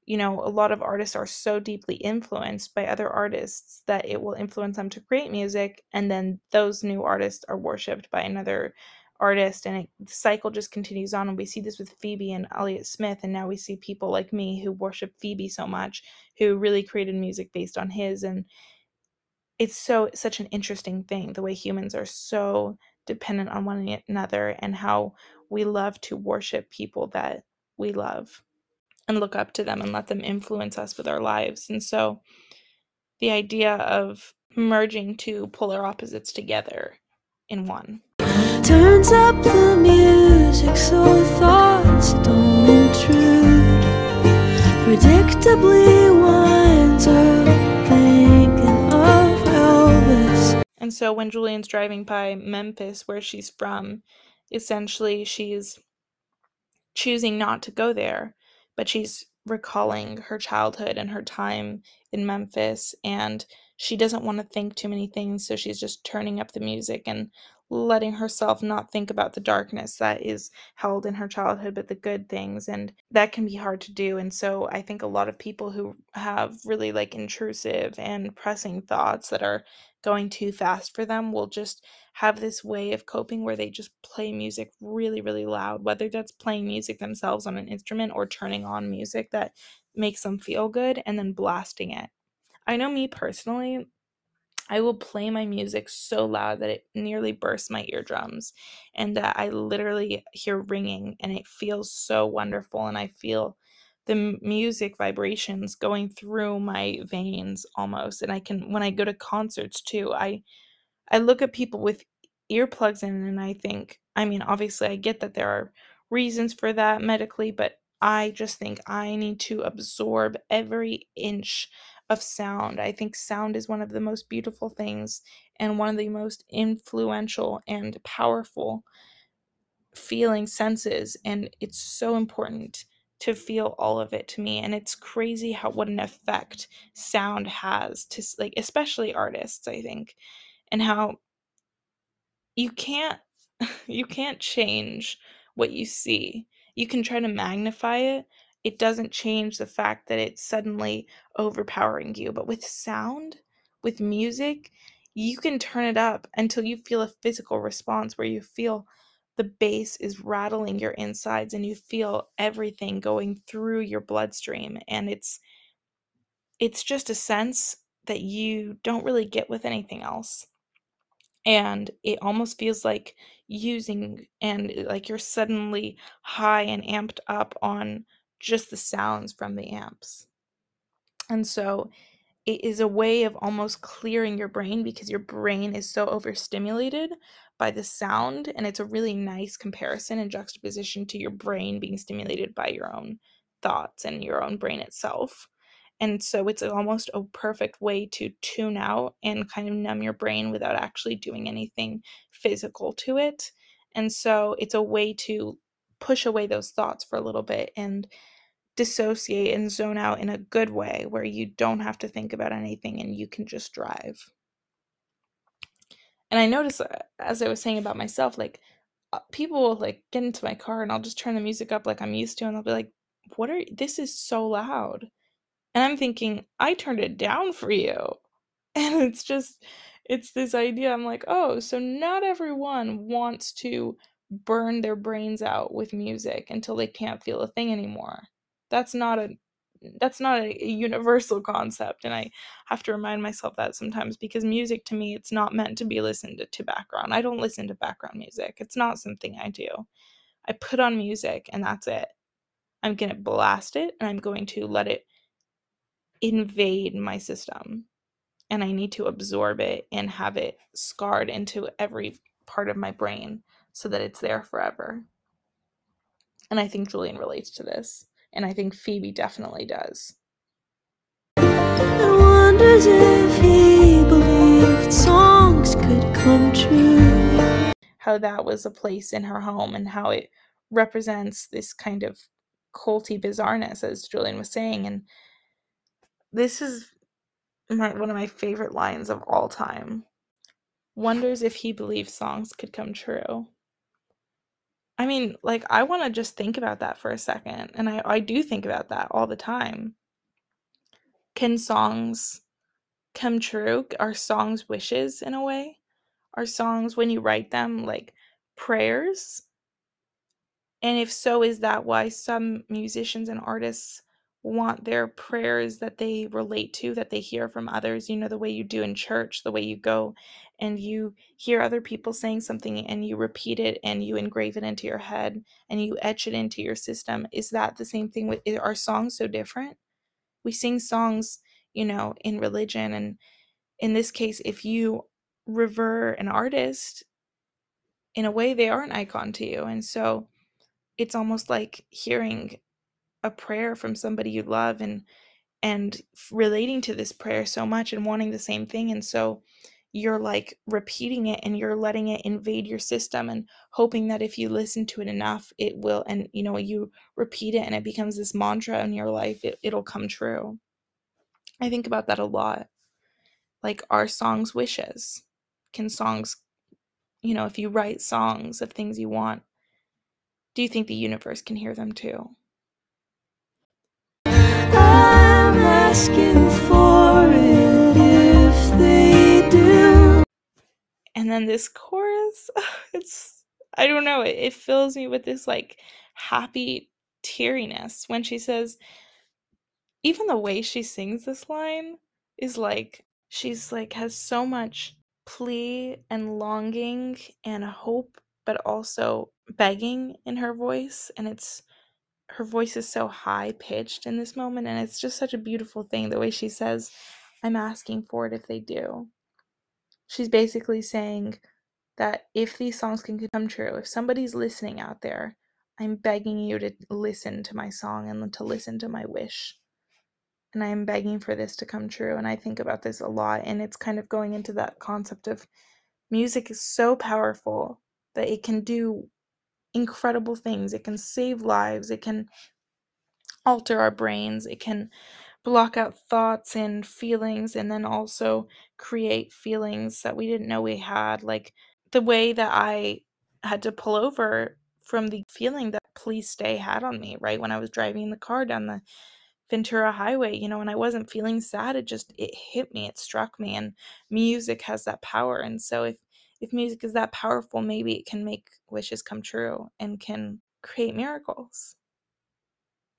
you know a lot of artists are so deeply influenced by other artists that it will influence them to create music and then those new artists are worshipped by another artist and it, the cycle just continues on and we see this with phoebe and elliott smith and now we see people like me who worship phoebe so much who really created music based on his and it's so such an interesting thing the way humans are so dependent on one another and how we love to worship people that we love and look up to them and let them influence us with our lives and so the idea of merging two polar opposites together in one Turns up the music so thoughts don't intrude. Predictably winds up thinking of Elvis. And so when Julien's driving by Memphis, where she's from, essentially she's choosing not to go there, but she's recalling her childhood and her time in Memphis. And she doesn't want to think too many things. So she's just turning up the music and letting herself not think about the darkness that is held in her childhood, but the good things. And that can be hard to do. And so I think a lot of people who have really like intrusive and pressing thoughts that are going too fast for them will just have this way of coping where they just play music really, really loud, whether that's playing music themselves on an instrument or turning on music that makes them feel good and then blasting it. I know me personally, I will play my music so loud that it nearly bursts my eardrums and that I literally hear ringing and it feels so wonderful and I feel the music vibrations going through my veins almost and I can when I go to concerts too I I look at people with earplugs in and I think I mean obviously I get that there are reasons for that medically but I just think I need to absorb every inch of sound. I think sound is one of the most beautiful things and one of the most influential and powerful feeling senses and it's so important to feel all of it to me and it's crazy how what an effect sound has to like especially artists I think and how you can't you can't change what you see. You can try to magnify it, it doesn't change the fact that it's suddenly overpowering you. But with sound, with music, you can turn it up until you feel a physical response where you feel the bass is rattling your insides and you feel everything going through your bloodstream and it's it's just a sense that you don't really get with anything else and it almost feels like using and like you're suddenly high and amped up on just the sounds from the amps. And so it is a way of almost clearing your brain because your brain is so overstimulated by the sound. And it's a really nice comparison and juxtaposition to your brain being stimulated by your own thoughts and your own brain itself. And so it's almost a perfect way to tune out and kind of numb your brain without actually doing anything physical to it. And so it's a way to push away those thoughts for a little bit and dissociate and zone out in a good way where you don't have to think about anything and you can just drive. And I notice uh, as I was saying about myself, like uh, people will like get into my car and I'll just turn the music up like I'm used to and they'll be like, "What are this is so loud." And I'm thinking, "I turned it down for you." And it's just it's this idea I'm like, "Oh, so not everyone wants to burn their brains out with music until they can't feel a thing anymore. That's not a that's not a, universal concept and I have to remind myself that sometimes because music to me it's not meant to be listened to, to background. I don't listen to background music. It's not something I do. I put on music and that's it. I'm going to blast it and I'm going to let it invade my system. And I need to absorb it and have it scarred into every part of my brain so that it's there forever. And I think Julien relates to this. And I think Phoebe definitely does. And wonders if he believed songs could come true. How that was a place in her home and how it represents this kind of culty bizarreness, as Julien was saying. And this is my, one of my favorite lines of all time. Wonders if he believed songs could come true. I mean, like, I want to just think about that for a second. And I, I do think about that all the time. Can songs come true? Are songs wishes in a way? Are songs, when you write them, like prayers? And if so, is that why some musicians and artists want their prayers that they relate to, that they hear from others, you know, the way you do in church, the way you go and you hear other people saying something and you repeat it and you engrave it into your head and you etch it into your system. Is that the same thing with are songs so different? We sing songs, you know, in religion and in this case if you revere an artist in a way they are an icon to you and so it's almost like hearing a prayer from somebody you love and and relating to this prayer so much and wanting the same thing and so you're like repeating it and you're letting it invade your system and hoping that if you listen to it enough it will and you know you repeat it and it becomes this mantra in your life it, it'll come true. I think about that a lot. Like are songs wishes can songs you know if you write songs of things you want do you think the universe can hear them too asking for it if they do. and then this chorus it's i don't know it, it fills me with this like happy teariness when she says even the way she sings this line is like she's like has so much plea and longing and hope but also begging in her voice and it's her voice is so high pitched in this moment and it's just such a beautiful thing the way she says i'm asking for it if they do. She's basically saying that if these songs can come true if somebody's listening out there i'm begging you to listen to my song and to listen to my wish. And i am begging for this to come true and i think about this a lot and it's kind of going into that concept of music is so powerful that it can do incredible things. It can save lives. It can alter our brains. It can block out thoughts and feelings and then also create feelings that we didn't know we had. Like the way that I had to pull over from the feeling that please stay had on me, right? When I was driving the car down the Ventura Highway, you know, and I wasn't feeling sad. It just it hit me, it struck me, and music has that power. And so if if music is that powerful, maybe it can make wishes come true and can create miracles.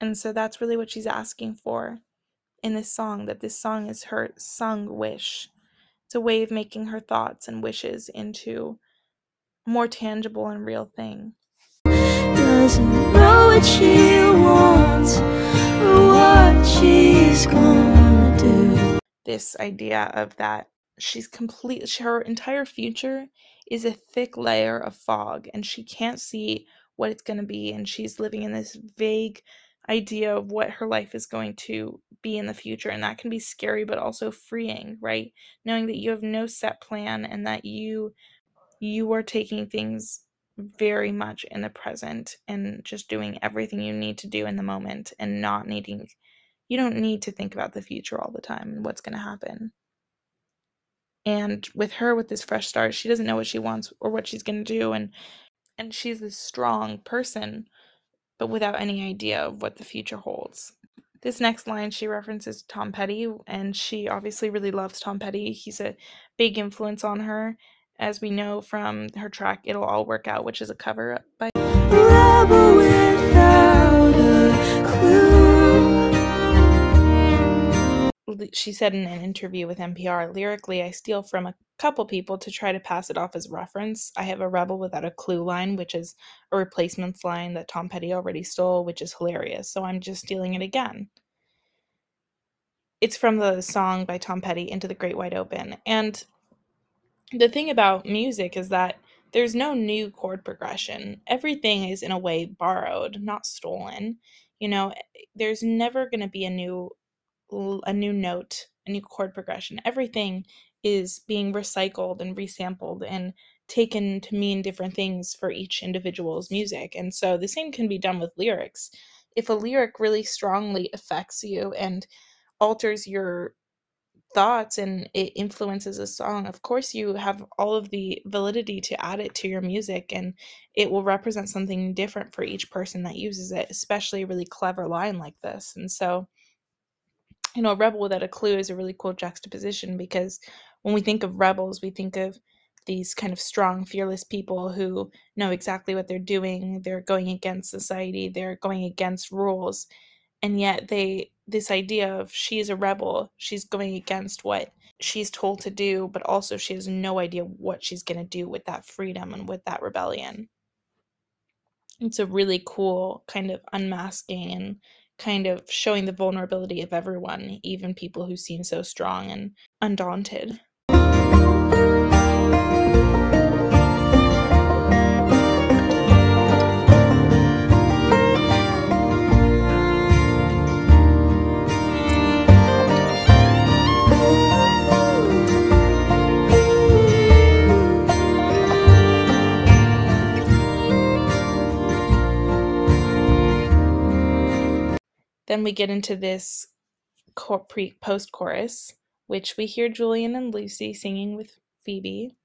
And so that's really what she's asking for in this song that this song is her sung wish. It's a way of making her thoughts and wishes into a more tangible and real thing. Doesn't know what she wants or what she's gonna do. This idea of that she's complete her entire future is a thick layer of fog and she can't see what it's going to be and she's living in this vague idea of what her life is going to be in the future and that can be scary but also freeing right? Knowing that you have no set plan and that you you are taking things very much in the present and just doing everything you need to do in the moment and not needing you don't need to think about the future all the time and what's going to happen and with her with this fresh start she doesn't know what she wants or what she's going to do and and she's this strong person but without any idea of what the future holds. This next line she references tom petty and she obviously really loves tom petty. He's a big influence on her. As we know from her track It'll All Work Out, which is a cover by she said in an interview with NPR, lyrically, I steal from a couple people to try to pass it off as reference. I have a Rebel Without a Clue line, which is a replacements line that Tom Petty already stole, which is hilarious. So I'm just stealing it again. It's from the song by Tom Petty, Into the Great Wide Open. And the thing about music is that there's no new chord progression. Everything is in a way borrowed, not stolen. You know, there's never going to be a new a new note, a new chord progression. Everything is being recycled and resampled and taken to mean different things for each individual's music. And so the same can be done with lyrics. If a lyric really strongly affects you and alters your thoughts and it influences a song, of course you have all of the validity to add it to your music and it will represent something different for each person that uses it, especially a really clever line like this. And so you know, a rebel without a clue is a really cool juxtaposition because when we think of rebels, we think of these kind of strong, fearless people who know exactly what they're doing. They're going against society, they're going against rules. And yet, they, this idea of she's a rebel, she's going against what she's told to do, but also she has no idea what she's going to do with that freedom and with that rebellion. It's a really cool kind of unmasking and kind of showing the vulnerability of everyone, even people who seem so strong and undaunted. Then we get into this pre post chorus, which we hear Julien and Lucy singing with Phoebe.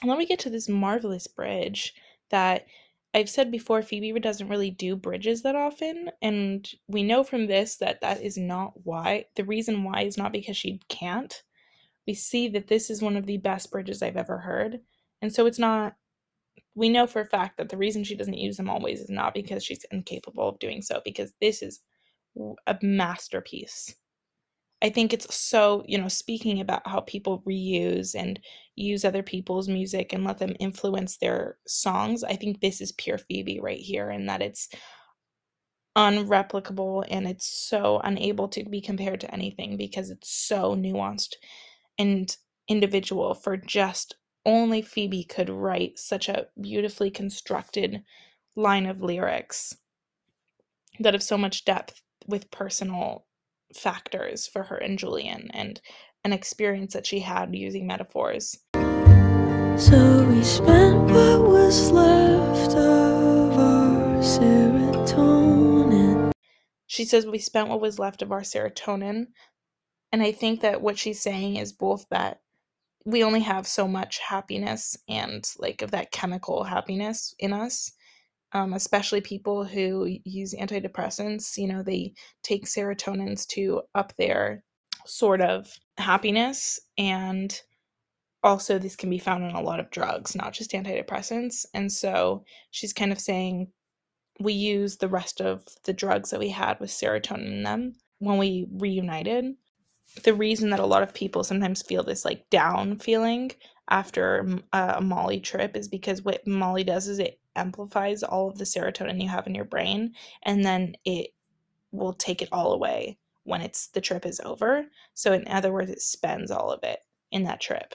And then we get to this marvelous bridge that I've said before Phoebe doesn't really do bridges that often and we know from this that that is not why. The reason why is not because she can't. We see that this is one of the best bridges I've ever heard. And so it's not we know for a fact that the reason she doesn't use them always is not because she's incapable of doing so, because this is a masterpiece. I think it's so, you know, speaking about how people reuse and use other people's music and let them influence their songs, I think this is pure Phoebe right here, and that it's unreplicable and it's so unable to be compared to anything because it's so nuanced and individual for just only Phoebe could write such a beautifully constructed line of lyrics that have so much depth with personal factors for her and Julien and an experience that she had using metaphors. So we spent what was left of our serotonin. She says we spent what was left of our serotonin. And I think that what she's saying is both that we only have so much happiness and like of that chemical happiness in us um, especially people who use antidepressants you know they take serotonins to up their sort of happiness and also this can be found in a lot of drugs not just antidepressants and so she's kind of saying we use the rest of the drugs that we had with serotonin in them when we reunited the reason that a lot of people sometimes feel this like down feeling after a Molly trip is because what Molly does is it amplifies all of the serotonin you have in your brain and then it will take it all away when it's the trip is over. So in other words, it spends all of it in that trip.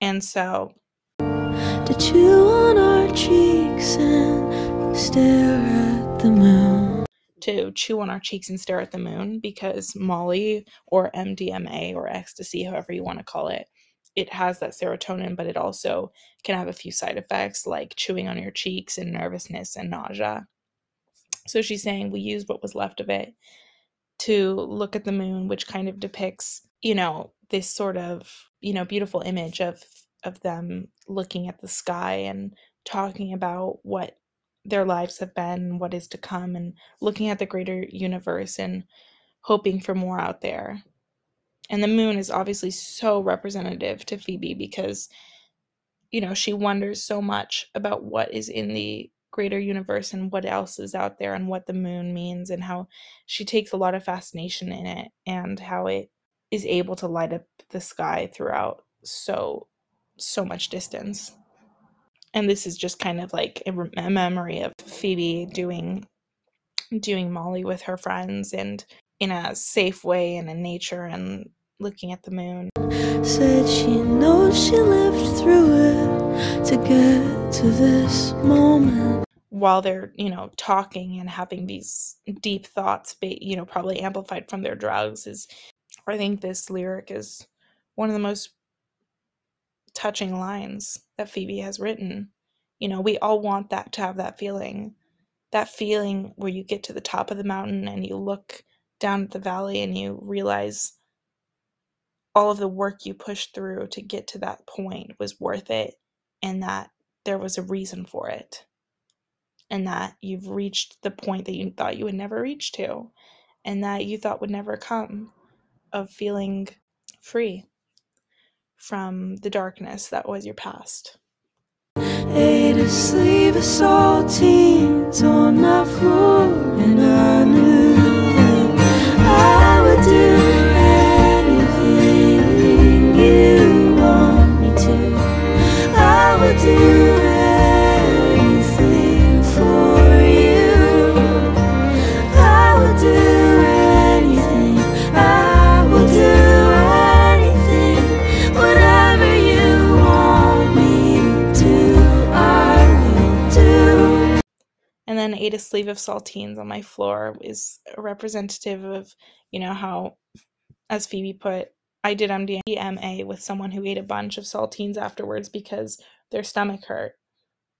And so to chew on our cheeks and stare at the moon chew on our cheeks and stare at the moon because Molly or MDMA or ecstasy, however you want to call it, it has that serotonin, but it also can have a few side effects like chewing on your cheeks and nervousness and nausea. So she's saying we used what was left of it to look at the moon, which kind of depicts, you know, this sort of, you know, beautiful image of of them looking at the sky and talking about what their lives have been, what is to come, and looking at the greater universe and hoping for more out there. And the moon is obviously so representative to Phoebe because, you know, she wonders so much about what is in the greater universe and what else is out there and what the moon means and how she takes a lot of fascination in it and how it is able to light up the sky throughout so so much distance and this is just kind of like a, a memory of phoebe doing doing molly with her friends and in a safe way and in nature and looking at the moon Said she knows she lived through it to get to this moment. while they're you know talking and having these deep thoughts you know probably amplified from their drugs is i think this lyric is one of the most touching lines that phoebe has written you know we all want that to have that feeling that feeling where you get to the top of the mountain and you look down at the valley and you realize all of the work you pushed through to get to that point was worth it and that there was a reason for it. And that you've reached the point that you thought you would never reach to and that you thought would never come of feeling free from the darkness that was your past. On floor, and I knew that I would do anything you want me to. I would do then ate a sleeve of saltines on my floor is representative of, you know, how, as Phoebe put, I did MDMA with someone who ate a bunch of saltines afterwards because their stomach hurt.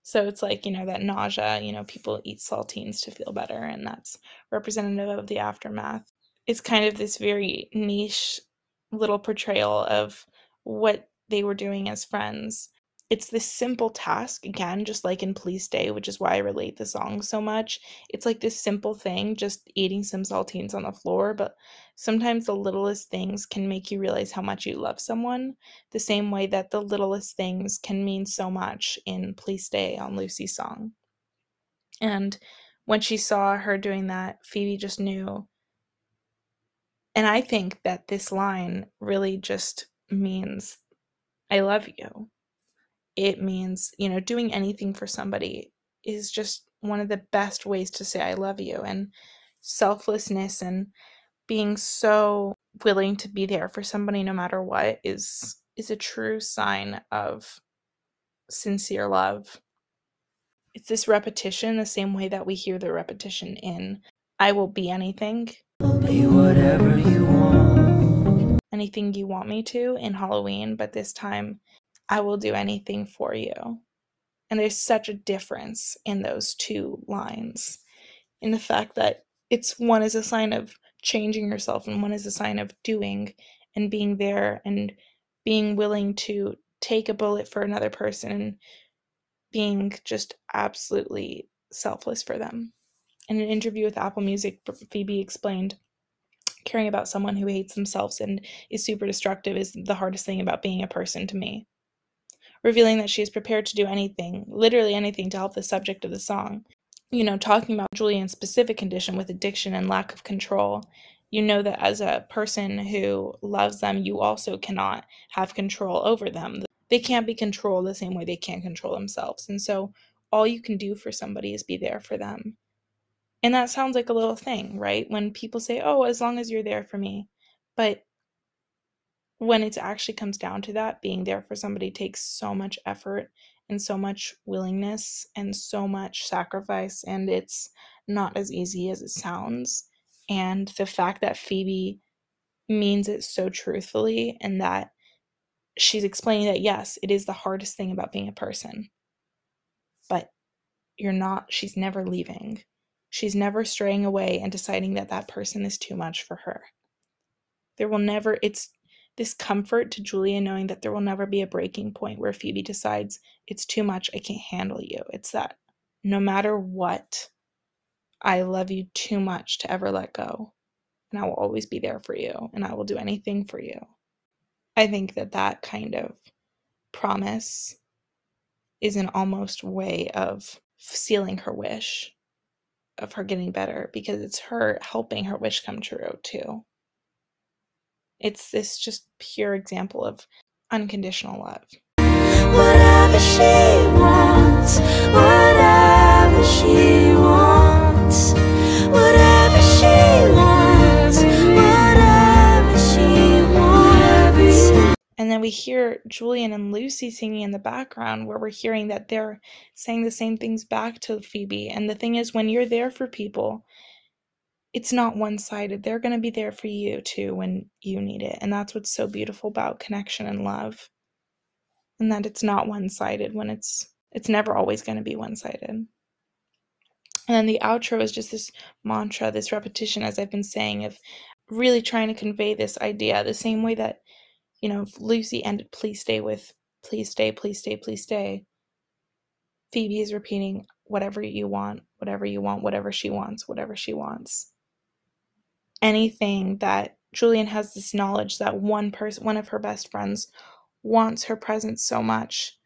So it's like, you know, that nausea, you know, people eat saltines to feel better, and that's representative of the aftermath. It's kind of this very niche little portrayal of what they were doing as friends. It's this simple task, again, just like in please stay which is why I relate the song so much. It's like this simple thing, just eating some saltines on the floor, but sometimes the littlest things can make you realize how much you love someone, the same way that the littlest things can mean so much in please stay on Lucy's song. And when she saw her doing that, Phoebe just knew. And I think that this line really just means, I love you. It means, you know, doing anything for somebody is just one of the best ways to say, I love you. And selflessness and being so willing to be there for somebody no matter what is is a true sign of sincere love. It's this repetition, the same way that we hear the repetition in I will be anything, be whatever you want. anything you want me to in Halloween, but this time I will do anything for you. And there's such a difference in those two lines. In the fact that it's one is a sign of changing yourself and one is a sign of doing and being there and being willing to take a bullet for another person and being just absolutely selfless for them. In an interview with Apple Music, Phoebe explained caring about someone who hates themselves and is super destructive is the hardest thing about being a person to me. Revealing that she is prepared to do anything, literally anything, to help the subject of the song. You know, talking about Julien's specific condition with addiction and lack of control, you know that as a person who loves them, you also cannot have control over them. They can't be controlled the same way they can't control themselves. And so all you can do for somebody is be there for them. And that sounds like a little thing, right? When people say, oh, as long as you're there for me. But when it actually comes down to that, being there for somebody takes so much effort and so much willingness and so much sacrifice. And it's not as easy as it sounds. And the fact that Phoebe means it so truthfully and that she's explaining that yes, it is the hardest thing about being a person. But you're not, she's never leaving. She's never straying away and deciding that that person is too much for her. There will never, it's this comfort to Julia knowing that there will never be a breaking point where Phoebe decides it's too much, I can't handle you. It's that no matter what, I love you too much to ever let go. and I will always be there for you and I will do anything for you. I think that that kind of promise is an almost way of sealing her wish of her getting better because it's her helping her wish come true too. It's this just pure example of unconditional love. Whatever she wants, whatever she wants, whatever she wants, whatever she wants. And then we hear Julien and Lucy singing in the background where we're hearing that they're saying the same things back to Phoebe. And the thing is, when you're there for people, it's not one sided. They're going to be there for you too when you need it. And that's what's so beautiful about connection and love. And that it's not one sided when it's it's never always going to be one sided. And then the outro is just this mantra, this repetition, as I've been saying, of really trying to convey this idea the same way that, you know, Lucy ended please stay with please stay, please stay, please stay. Phoebe is repeating whatever you want, whatever you want, whatever she wants, whatever she wants anything that Julien has this knowledge that one person, one of her best friends, wants her presence so much.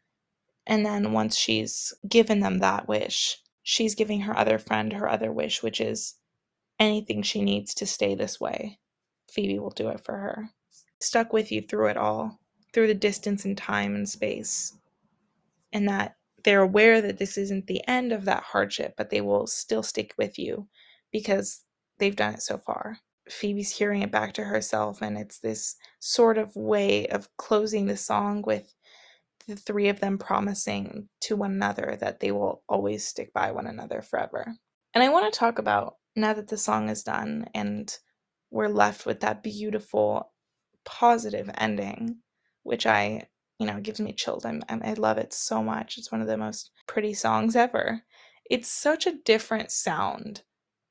And then once she's given them that wish, she's giving her other friend her other wish, which is anything she needs to stay this way. Phoebe will do it for her. Stuck with you through it all, through the distance and time and space. And that they're aware that this isn't the end of that hardship, but they will still stick with you because they've done it so far. Phoebe's hearing it back to herself, and it's this sort of way of closing the song with the three of them promising to one another that they will always stick by one another forever. And I want to talk about now that the song is done and we're left with that beautiful, positive ending, which I, you know, gives me chills. I'm, I'm, I love it so much. It's one of the most pretty songs ever. It's such a different sound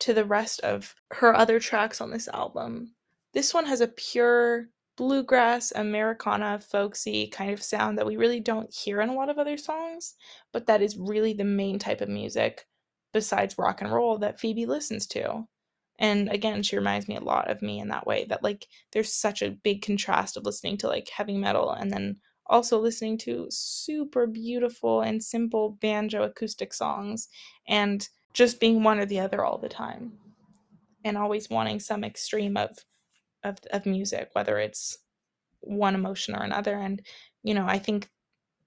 to the rest of her other tracks on this album. This one has a pure bluegrass, Americana, folksy kind of sound that we really don't hear in a lot of other songs, but that is really the main type of music besides rock and roll that Phoebe listens to. And again, she reminds me a lot of me in that way that like there's such a big contrast of listening to like heavy metal and then also listening to super beautiful and simple banjo acoustic songs and just being one or the other all the time and always wanting some extreme of of of music whether it's one emotion or another. And you know i think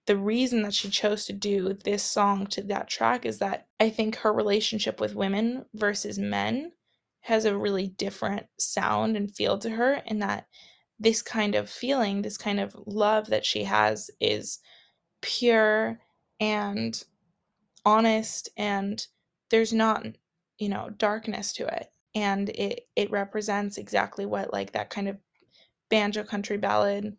the reason that she chose to do this song to that track is that i think her relationship with women versus men has a really different sound and feel to her and that this kind of feeling this kind of love that she has is pure and honest and there's not you know darkness to it and it it represents exactly what like that kind of banjo country ballad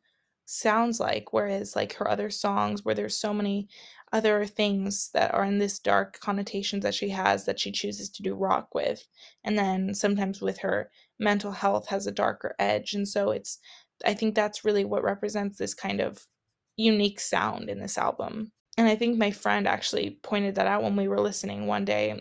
sounds like whereas like her other songs where there's so many other things that are in this dark connotations that she has that she chooses to do rock with and then sometimes with her mental health has a darker edge and so it's i think that's really what represents this kind of unique sound in this album and I think my friend actually pointed that out when we were listening one day.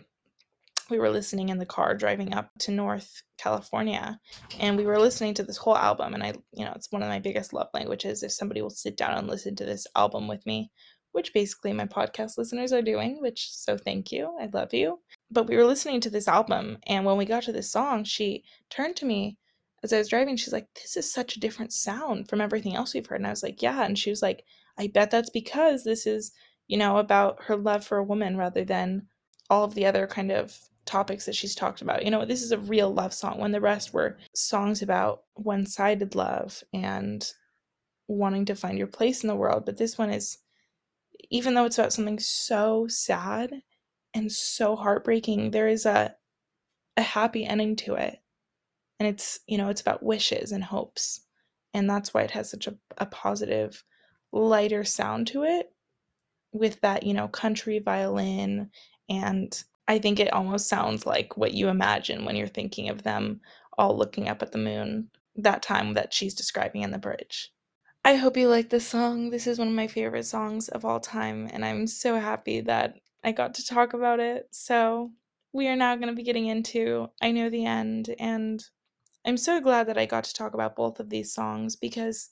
We were listening in the car driving up to North California, and we were listening to this whole album. And I, you know, it's one of my biggest love languages. If somebody will sit down and listen to this album with me, which basically my podcast listeners are doing, which so thank you. I love you. But we were listening to this album, and when we got to this song, she turned to me as I was driving. She's like, This is such a different sound from everything else we've heard. And I was like, Yeah. And she was like, I bet that's because this is you know, about her love for a woman rather than all of the other kind of topics that she's talked about. You know, this is a real love song when the rest were songs about one sided love and wanting to find your place in the world. But this one is, even though it's about something so sad and so heartbreaking, there is a a happy ending to it. And it's, you know, it's about wishes and hopes. And that's why it has such a, a positive, lighter sound to it with that, you know, country violin. And I think it almost sounds like what you imagine when you're thinking of them all looking up at the moon that time that she's describing in the bridge. I hope you like this song. This is one of my favorite songs of all time, and I'm so happy that I got to talk about it. So, we are now going to be getting into I Know the End, and I'm so glad that I got to talk about both of these songs because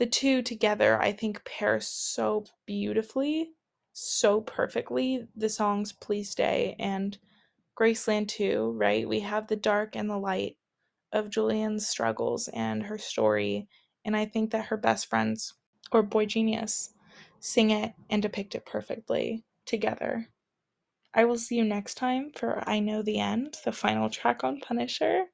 the two together I think pair so beautifully, so perfectly. The songs Please Stay and Graceland Too, right? We have the dark and the light of Julien's struggles and her story, and I think that her best friends or boygenius sing it and depict it perfectly together. I will see you next time for I Know the End, the final track on Punisher.